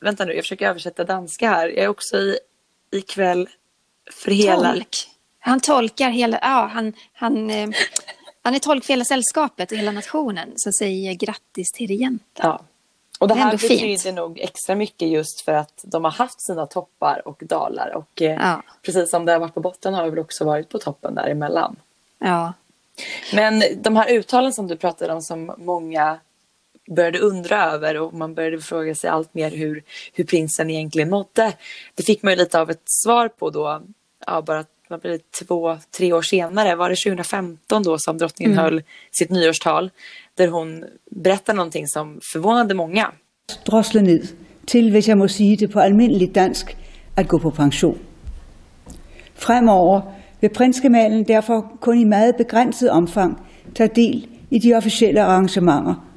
vänta nu jag försöker översätta danska här, jag är också i, ikväll för hela... Tolk. Han tolkar hela, ja han, han, eh, han är tolk för hela sällskapet och hela nationen som säger grattis till regenten. Ja. Och det, det här betyder fint. nog extra mycket just för att de har haft sina toppar och dalar och eh, ja. precis som det har varit på botten har det väl också varit på toppen däremellan. Ja. Men de här uttalen som du pratade om som många började undra över och man började fråga sig allt mer hur, hur prinsen egentligen mådde. Det fick man ju lite av ett svar på då, ja, bara vad blir det, två, tre år senare, var det 2015 då som drottningen mm. höll sitt nyårstal där hon berättade någonting som förvånade många. Drossla ned till, hvis jag må sige det på almindelig dansk, att gå på pension. Fremover vil prinsgemalen derfor kun i meget begrænset omfang tage del i de officielle arrangementer,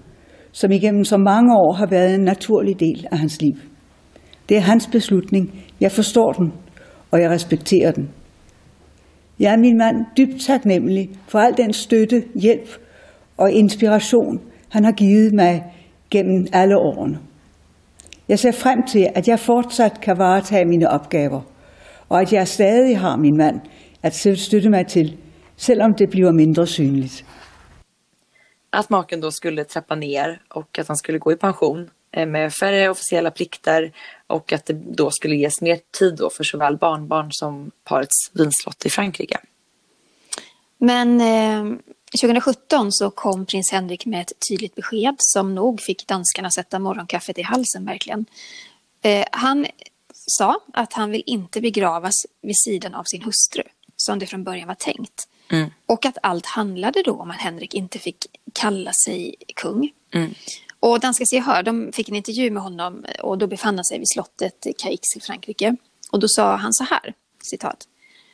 som igennem så mange år har været en naturlig del af hans liv. Det er hans beslutning. Jeg forstår den, og jeg respekterer den. Jeg er min mand dybt taknemmelig for al den støtte, hjælp og inspiration, han har givet mig gennem alle årene. Jeg ser frem til, at jeg fortsat kan varetage mine opgaver, og at jeg stadig har min mand att støtte mig till, selvom det blir mindre synligt. Att maken då skulle trappa ner och att han skulle gå i pension eh, med färre officiella plikter och att det då skulle ges mer tid då för såväl barnbarn som parets vinslott i Frankrike. Men eh, 2017 så kom prins Henrik med ett tydligt besked som nog fick danskarna sätta morgonkaffet i halsen verkligen. Eh, han sa att han vill inte begravas vid sidan av sin hustru som det från början var tänkt. Mm. Och att allt handlade då om att Henrik inte fick kalla sig kung. Mm. Och danska Se Hör, de fick en intervju med honom och då befann han sig vid slottet Caix i Frankrike. Och då sa han så här, citat.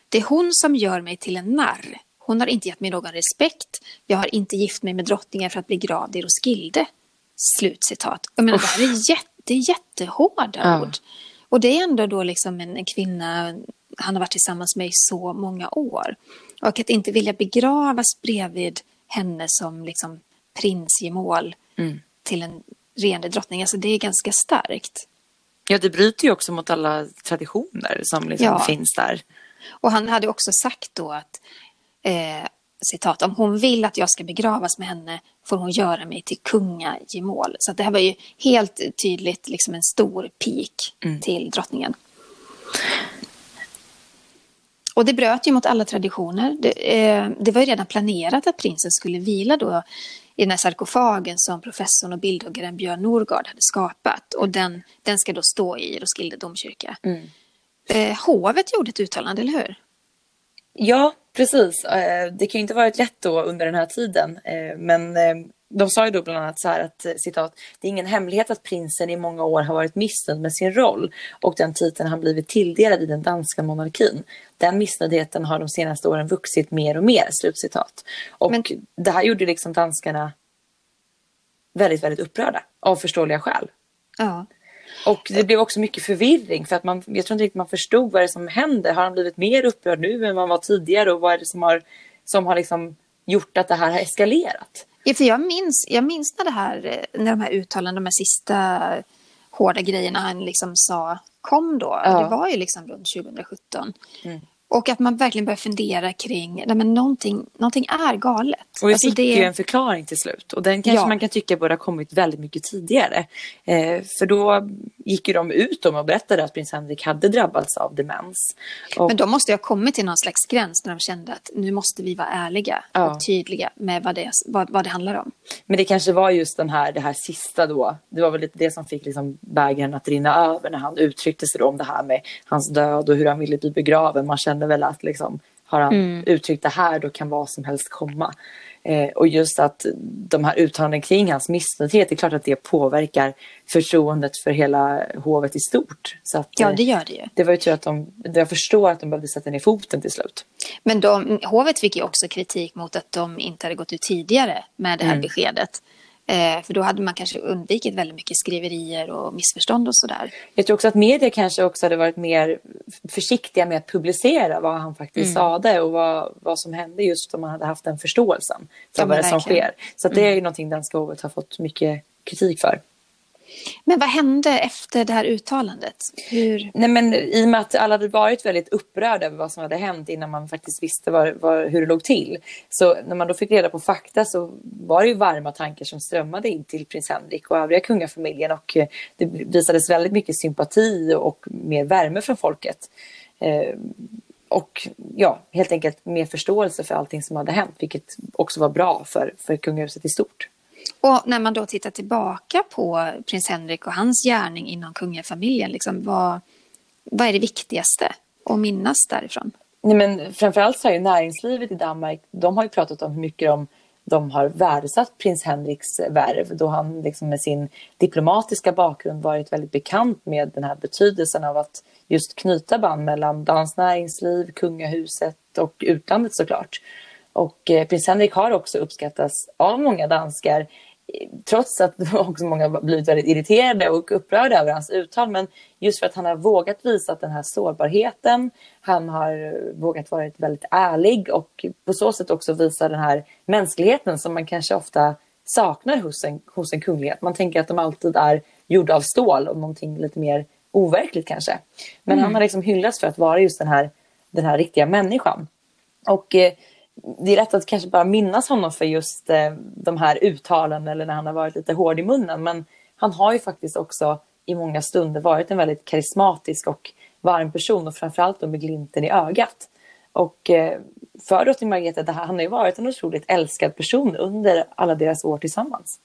Det är hon som gör mig till en narr. Hon har inte gett mig någon respekt. Jag har inte gift mig med drottningen för att bli gravd i Roskilde. Slutcitat. Jag menar, det här är, jätte, jättehårda ja. ord. Och det är ändå då liksom en, en kvinna han har varit tillsammans med i så många år. Och att inte vilja begravas bredvid henne som liksom prinsgemål Mm. till en regerande drottning, alltså det är ganska starkt. Ja, det bryter ju också mot alla traditioner som liksom Ja. finns där. Och han hade också sagt då att, eh, citat, om hon vill att jag ska begravas med henne får hon göra mig till kungagemål. Så det här var ju helt tydligt liksom en stor pik till drottningen. Och det bröt ju mot alla traditioner. Det, eh, det var ju redan planerat att prinsen skulle vila då i den här sarkofagen som professorn och bildhuggaren Björn Norgard hade skapat. Och den, den ska då stå i Roskilde domkyrka. Eh, hovet gjorde ett uttalande, eller hur? Ja, precis. Eh, Det kan ju inte varit lätt då under den här tiden. eh, Men eh, de sa ju då bland annat så här att eh, citat, det är ingen hemlighet att prinsen i många år har varit missnöjd med sin roll och den titeln han blivit tilldelad i den danska monarkin. Den missnöjdheten har de senaste åren vuxit mer och mer. Slutcitat. Och Men- det här gjorde liksom danskarna väldigt, väldigt upprörda av förståeliga skäl. Ja. Och det blev också mycket förvirring för att man, jag tror inte riktigt man förstod vad det är som händer. Har han blivit mer upprörd nu än han var tidigare och vad är det som har, som har liksom gjort att det här har eskalerat? Ja, för jag minns, jag minns när, det här, eh, när de här uttalandena, de här sista hårda grejerna han liksom sa kom då. Ja. Det var ju liksom runt 2017. Och att man verkligen börjar fundera kring, nej men någonting, någonting är galet. Och vi Alltså, fick det- ju en förklaring till slut och den kanske Ja. man kan tycka borde ha kommit väldigt mycket tidigare. Eh, för då gick ju de ut och berättade att prins Henrik hade drabbats av demens. Och, Men de måste ju ha kommit till någon slags gräns när de kände att nu måste vi vara ärliga Ja. och tydliga med vad det, vad, vad det handlar om. Men det kanske var just den här, det här sista då. Det var väl lite det som fick liksom bägaren att rinna över när han uttryckte sig om det här med hans död och hur han ville bli begraven. Man kände väl att liksom, har han uttryckt det här då kan vad som helst komma. Eh, och just att de här uttalandena kring hans missnöjdhet, det är klart att det påverkar förtroendet för hela hovet i stort. Så att, Ja, eh, det gör det ju. det var ju tur att de, jag förstår att de behövde sätta ner foten till slut. Men de, hovet fick ju också kritik mot att de inte hade gått ut tidigare med det här Mm. beskedet. Eh, för då hade man kanske undvikit väldigt mycket skriverier och missförstånd och sådär. Jag tror också att media kanske också hade varit mer försiktiga med att publicera vad han faktiskt Mm. sade och vad, vad som hände just om man hade haft den förståelsen för Ja, vad det är som sker. Så det är ju någonting Danska hovet har fått mycket kritik för. Men vad hände efter det här uttalandet? Hur... Nej, men I och med att alla hade varit väldigt upprörda över vad som hade hänt innan man faktiskt visste var, var, hur det låg till. Så när man då fick reda på fakta så var det ju varma tankar som strömmade in till prins Henrik och övriga kungafamiljen och eh, det visades väldigt mycket sympati och mer värme från folket. Eh, och ja, helt enkelt mer förståelse för allting som hade hänt, vilket också var bra för, för kungahuset i stort. Och när man då tittar tillbaka på prins Henrik och hans gärning inom kungafamiljen, liksom, vad, vad är det viktigaste att minnas därifrån? Nej, men framförallt så har ju näringslivet i Danmark, de har ju pratat om hur mycket de, de har värdesatt prins Henriks värv då han liksom med sin diplomatiska bakgrund varit väldigt bekant med den här betydelsen av att just knyta band mellan danskt näringsliv, kungahuset och utlandet såklart. Och eh, prins Henrik har också uppskattats av många danskar trots att också många har blivit väldigt irriterade och upprörda över hans uttal. Men just för att han har vågat visa den här sårbarheten. Han har eh, vågat vara väldigt ärlig och på så sätt också visa den här mänskligheten som man kanske ofta saknar hos en, hos en kunglighet. Man tänker att de alltid är gjorda av stål och någonting lite mer overkligt kanske. Men han har liksom hyllats för att vara just den här, den här riktiga människan. Och eh, det är lätt att kanske bara minnas honom för just eh, de här uttalandena eller när han har varit lite hård i munnen. Men han har ju faktiskt också i många stunder varit en väldigt karismatisk och varm person och framförallt då med glimten i ögat. Och eh, för drottning Margrethe, det här, han har ju varit en otroligt älskad person under alla deras år tillsammans.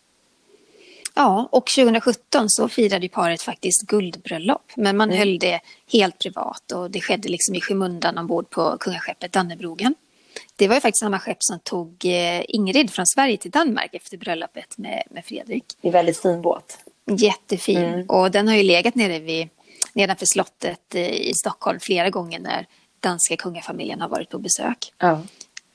Ja, och 2017 så firade paret faktiskt guldbröllop. Men man höll det helt privat och det skedde liksom i skymundan ombord på kungaskeppet Dannebrogen. Det var ju faktiskt samma skepp som tog eh, Ingrid från Sverige till Danmark efter bröllopet med, med Fredrik. Det är en väldigt fin båt. Jättefin. Och den har ju legat nere vid, nedanför slottet eh, i Stockholm flera gånger när danska kungafamiljen har varit på besök. Ja.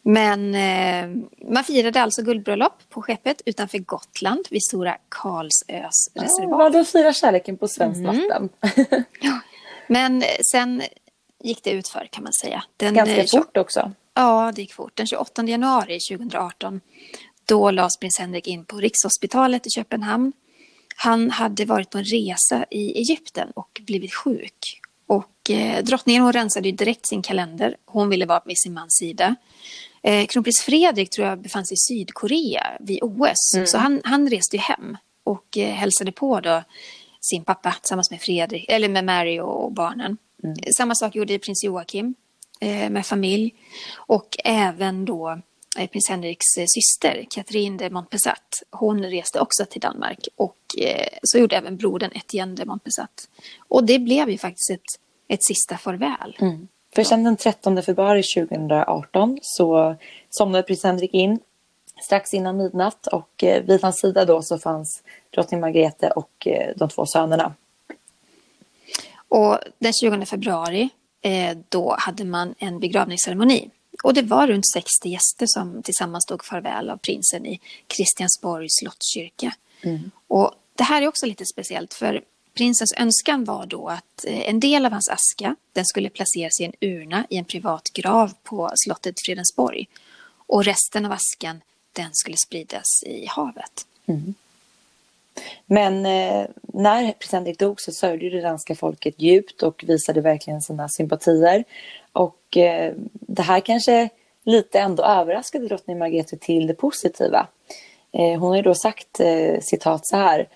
Men eh, man firade alltså guldbröllop på skeppet utanför Gotland vid Stora Karlsös Ja, reservat. vad de firar kärleken på svenskt vatten. Men eh, sen gick det utför kan man säga. Den, Ganska eh, fort också. Ja, det gick fort. Den 28 januari 2018 då lades prins Henrik in på Rikshospitalet i Köpenhamn. Han hade varit på en resa i Egypten och blivit sjuk. Och eh, drottningen hon rensade direkt sin kalender. Hon ville vara vid sin mans sida. Eh, kronprins Fredrik tror jag befann sig i Sydkorea vid OS. Mm. Så han, han reste hem och eh, hälsade på då sin pappa tillsammans med, Fredrik, eller med Mary och barnen. Mm. Samma sak gjorde prins Joakim med familj. Och även då eh, prins Henriks eh, syster, Catherine de Montpessat. Hon reste också till Danmark och eh, så gjorde även brodern Etienne de Montpessat. Och det blev ju faktiskt ett, ett sista farväl. Mm. För sen den 13 februari 2018 så somnade prins Henrik in strax innan midnatt och eh, vid hans sida då så fanns drottning Margrethe och eh, de två sönerna. Och den 20 februari eh, då hade man en begravningsceremoni. Och det var runt 60 gäster som tillsammans tog farväl av prinsen i Kristiansborgs slottskyrka. Mm. Och det här är också lite speciellt för prinsens önskan var då att en del av hans aska den skulle placeras i en urna i en privat grav på slottet Fredensborg. Och resten av askan den skulle spridas i havet. Mm. Men eh, när prins Henrik dog så sörjde det danska folket djupt och visade verkligen sina sympatier. Och eh, det här kanske lite ändå överraskade drottning Margrethe till det positiva. Eh, hon har ju då sagt eh, citat så här.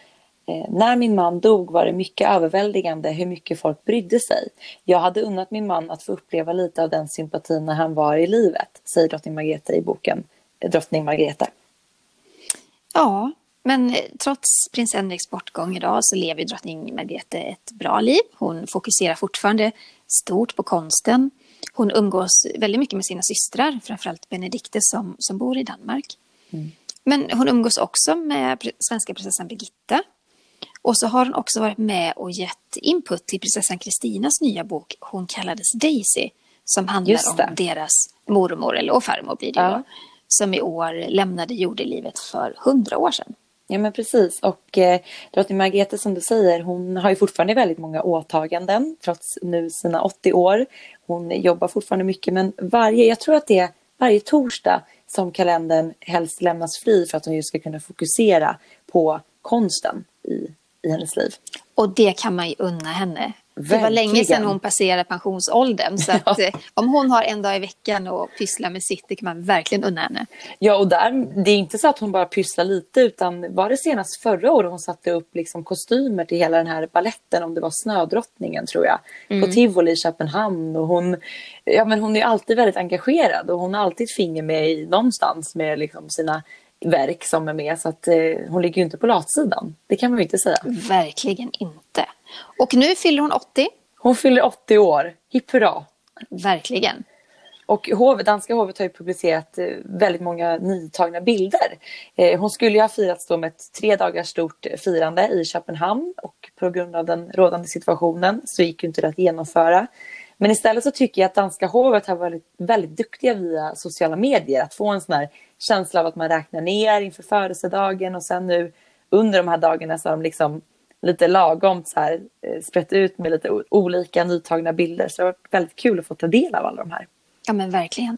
Eh, när min man dog var det mycket överväldigande hur mycket folk brydde sig. Jag hade unnat min man att få uppleva lite av den sympatin när han var i livet, säger drottning Margrethe i boken eh, drottning Margrethe. Ja, men trots prins Henriks bortgång idag så lever drottning Margrethe ett bra liv. Hon fokuserar fortfarande stort på konsten. Hon umgås väldigt mycket med sina systrar, framförallt Benedikte som, som bor i Danmark. Mm. Men hon umgås också med svenska prinsessan Birgitta. Och så har hon också varit med och gett input till prinsessan Kristinas nya bok Hon kallades Daisy, som handlar om deras mormor, eller och farmor blir det ja som i år lämnade jordelivet för hundra år sedan. Ja men precis och eh, drottning Margrethe som du säger hon har ju fortfarande väldigt många åtaganden trots nu sina 80 år. Hon jobbar fortfarande mycket men varje, jag tror att det är varje torsdag som kalendern helst lämnas fri för att hon just ska kunna fokusera på konsten i, i hennes liv. Och det kan man ju unna henne. Verkligen. Det var länge sedan hon passerade pensionsåldern. Så att, ja. Eh, om hon har en dag i veckan och pysslar med sitt, det kan man verkligen unna henne. Ja, och där, det är inte så att hon bara pysslar lite, utan var det senast förra året hon satte upp liksom kostymer till hela den här balletten, om det var Snödrottningen tror jag, mm. på Tivoli i Köpenhamn. Och hon, ja, men hon är alltid väldigt engagerad och hon har alltid finger med i, någonstans med liksom sina verk som är med. Så att eh, hon ligger ju inte på latsidan. Det kan man ju inte säga. Verkligen inte. Och nu fyller hon 80. Hon fyller 80 år. Hipp hurra. Verkligen. Och hovet, danska hovet har ju publicerat eh, väldigt många nytagna bilder. Eh, hon skulle ju ha firats då med ett tre dagars stort firande i Köpenhamn och på grund av den rådande situationen så gick ju inte det att genomföra. Men istället så tycker jag att danska hovet har varit väldigt duktiga via sociala medier att få en sån här känsla av att man räknar ner inför födelsedagen och sen nu under de här dagarna så har de liksom lite lagom så här eh, sprätt ut med lite olika nytagna bilder. Så det har varit väldigt kul att få ta del av alla de här. Ja men verkligen.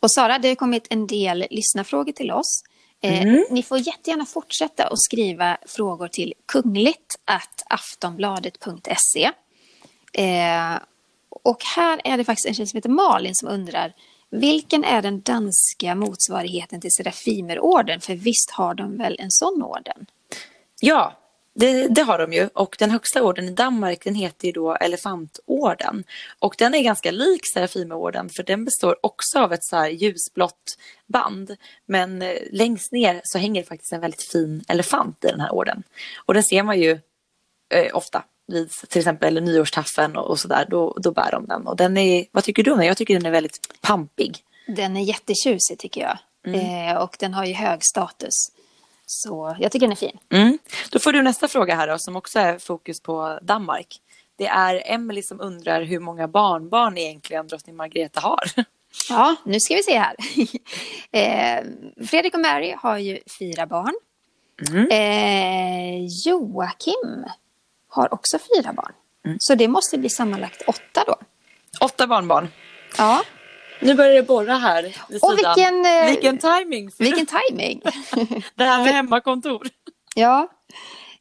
Och Sara, det har kommit en del lyssnarfrågor till oss. Eh, mm. ni får jättegärna fortsätta att skriva frågor till kungligt aftonbladet.se. Eh, och här är det faktiskt en tjej som heter Malin som undrar vilken är den danska motsvarigheten till Serafimerorden? För visst har de väl en sån orden? Ja, det, det, har de ju och den högsta orden i Danmark den heter ju då Elefantorden. Och den är ganska lik Serafimerorden för den består också av ett så här ljusblått band. Men eh, längst ner så hänger det faktiskt en väldigt fin elefant i den här orden. Och den ser man ju eh, ofta vid till exempel nyårstaffeln och, och sådär, då, då bär de den. Och den är, vad tycker du? Jag tycker den är väldigt pampig. Den är jättetjusig tycker jag. Mm. Eh, och den har ju hög status. Så jag tycker den är fin. Mm. Då får du nästa fråga här då, som också är fokus på Danmark. Det är Emily som undrar hur många barnbarn egentligen drottning Margrethe har. Ja, nu ska vi se här. eh, Fredrik och Mary har ju fyra barn. Mm. Eh, Joakim har också fyra barn. Mm. Så det måste bli sammanlagt åtta då. Åtta barnbarn. Ja. Nu börjar det borra här Och sidan. vilken, eh, vilken timing! Vilken timing. Det här med hemmakontor. Ja,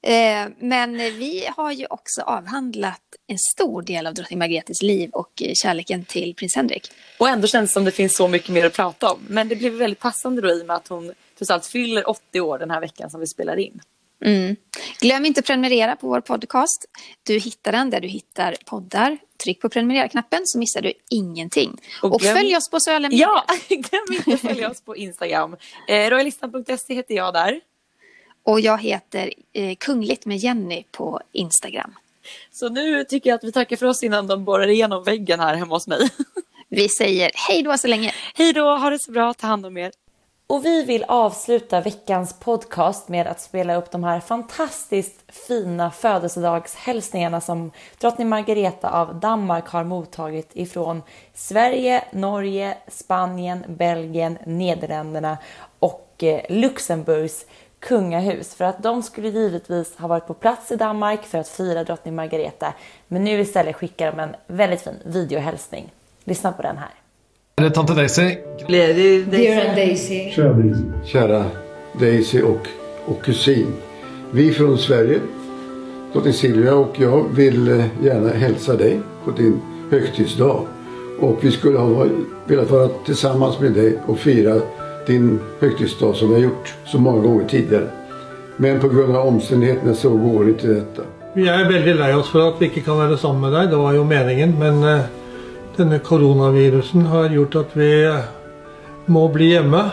eh, men vi har ju också avhandlat en stor del av drottning Margretes liv och eh, kärleken till prins Henrik. Och ändå känns det som det finns så mycket mer att prata om. Men det blev väldigt passande då i och med att hon trots allt fyller 80 år den här veckan som vi spelar in. Mm. Glöm inte att prenumerera på vår podcast. Du hittar den där du hittar poddar. Tryck på prenumerera-knappen så missar du ingenting. Och Och, glöm- följ oss på sociala medier. Ja, glöm inte att följa oss på Instagram. Eh, Royalistan.se heter jag där. Och jag heter eh, Kungligt med Jenny på Instagram. Så nu tycker jag att vi tackar för oss innan de borrar igenom väggen här hemma hos mig. Vi säger hej då så länge. Hej då, ha det så bra, ta hand om er. Och vi vill avsluta veckans podcast med att spela upp de här fantastiskt fina födelsedagshälsningarna som drottning Margareta av Danmark har mottagit ifrån Sverige, Norge, Spanien, Belgien, Nederländerna och eh, Luxemburgs kungahus. För att de skulle givetvis ha varit på plats i Danmark för att fira drottning Margareta. Men nu istället skickar de en väldigt fin videohälsning. Lyssna på den här. Kära tante Daisy, Dear Aunt Daisy, Kära Daisy. Kära Daisy och, och kusin. Vi från Sverige, drottning Silvia och jag vill eh, gärna hälsa dig på din högtidsdag. Och vi skulle ha velat vara tillsammans med dig och fira din högtidsdag som vi har gjort så många gånger tidigare. Men på grund av omständigheterna så går inte detta. Vi er veldig lei oss for at vi ikke kan være sammen med deg. Det var jo meningen. Men eh, denne koronavirusen har gjort at vi må bli hjemme.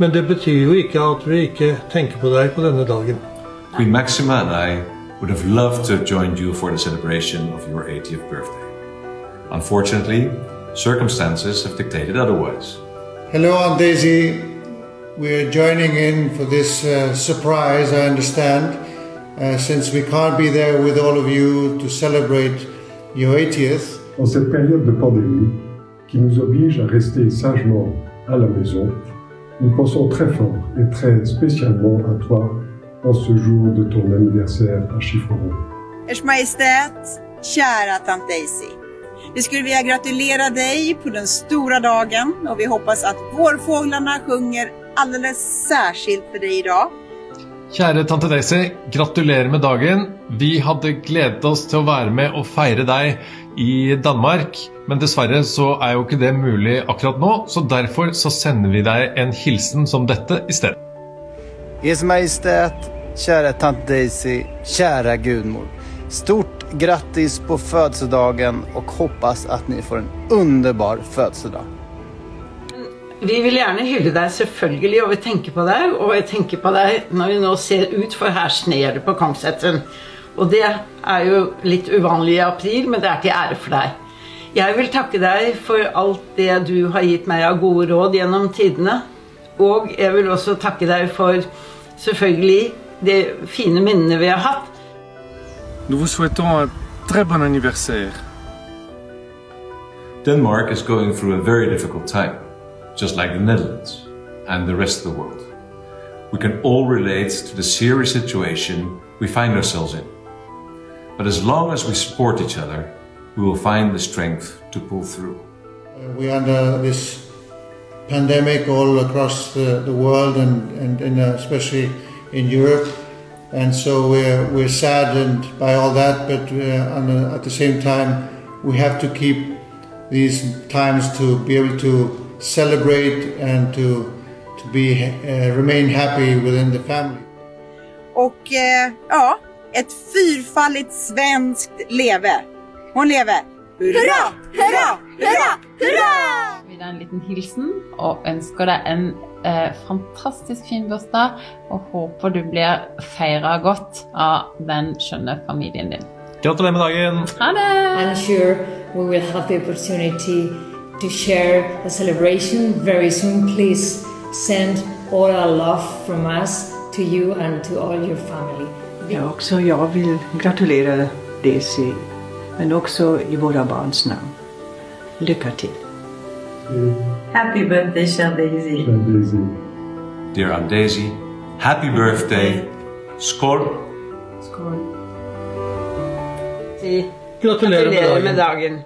Men det betyr jo ikke at vi ikke tenker på deg på denne dagen. Queen Maxima and I would have loved to have joined you for the celebration of your 80th birthday. Unfortunately, circumstances have dictated otherwise. Hello, Aunt Daisy. We're joining in for this uh, surprise, I understand, uh, since we can't be there with all of you to celebrate your 80th. En cette période de pandémie qui nous oblige à rester sagement à la maison, nous pensons très fort et très spécialement à toi en ce jour de ton anniversaire à chiffre rond. Ers Majestät, kära tant Daisy. Vi skulle vilja gratulera dig på den stora dagen och vi hoppas att vårfåglarna sjunger alldeles särskilt för dig idag. Kjære tante Daisy, gratulerer med dagen. Vi hadde gledet oss til å være med og feire deg i Danmark, men dessverre så er jo ikke det mulig akkurat nå, så derfor så sender vi deg en hilsen som dette i stedet. Ers Majestät, kära tant Daisy, kära gudmor. Stort grattis på födelsedagen och hoppas att ni får en underbar födelsedag. Vi vil gjerne hylle deg selvfølgelig, og vi tenker på deg. Og jeg tenker på deg når vi nå ser ut, for her sner det på Kongssetten. Og det er jo litt uvanlig i april, men det er til ære for deg. Jeg vil takke deg for alt det du har gitt meg av gode råd gjennom tidene. Og jeg vil også takke deg for selvfølgelig de fine minnene vi har hatt. Nous vous souhaitons un très bon anniversaire. Denmark is going through a very difficult time, just like the Netherlands and the rest of the world. We can all relate to the serious situation we find ourselves in. But as long as we support each other, we will find the strength to pull through. Uh, We're under this pandemic all across the, the world and, and, and uh, especially in Europe. And so we're, we're saddened by all that, but uh, on the, at the same time, we have to keep these times to be able to celebrate and to, to be, uh, remain happy within the family. Och eh, ja, ett fyrfaldigt svenskt leve. Hon lever! Hurra! Hurra! Hurra! Hurra! Vi en liten hilsen og ønsker deg en eh, fantastisk fin bursdag. Og håper du blir feira godt av den skjønne familien din. Gratulerer med dagen! Ha det! I'm sure we will have the opportunity to share the celebration very soon. Please send all our love from us to you and to all your family. Ja, också jag vill gratulera Daisy, men också i våra barns namn. Lycka till! Happy birthday, Daisy. Chère Daisy. Dear Aunt Daisy, happy birthday. Skål! Gratulerer med dagen.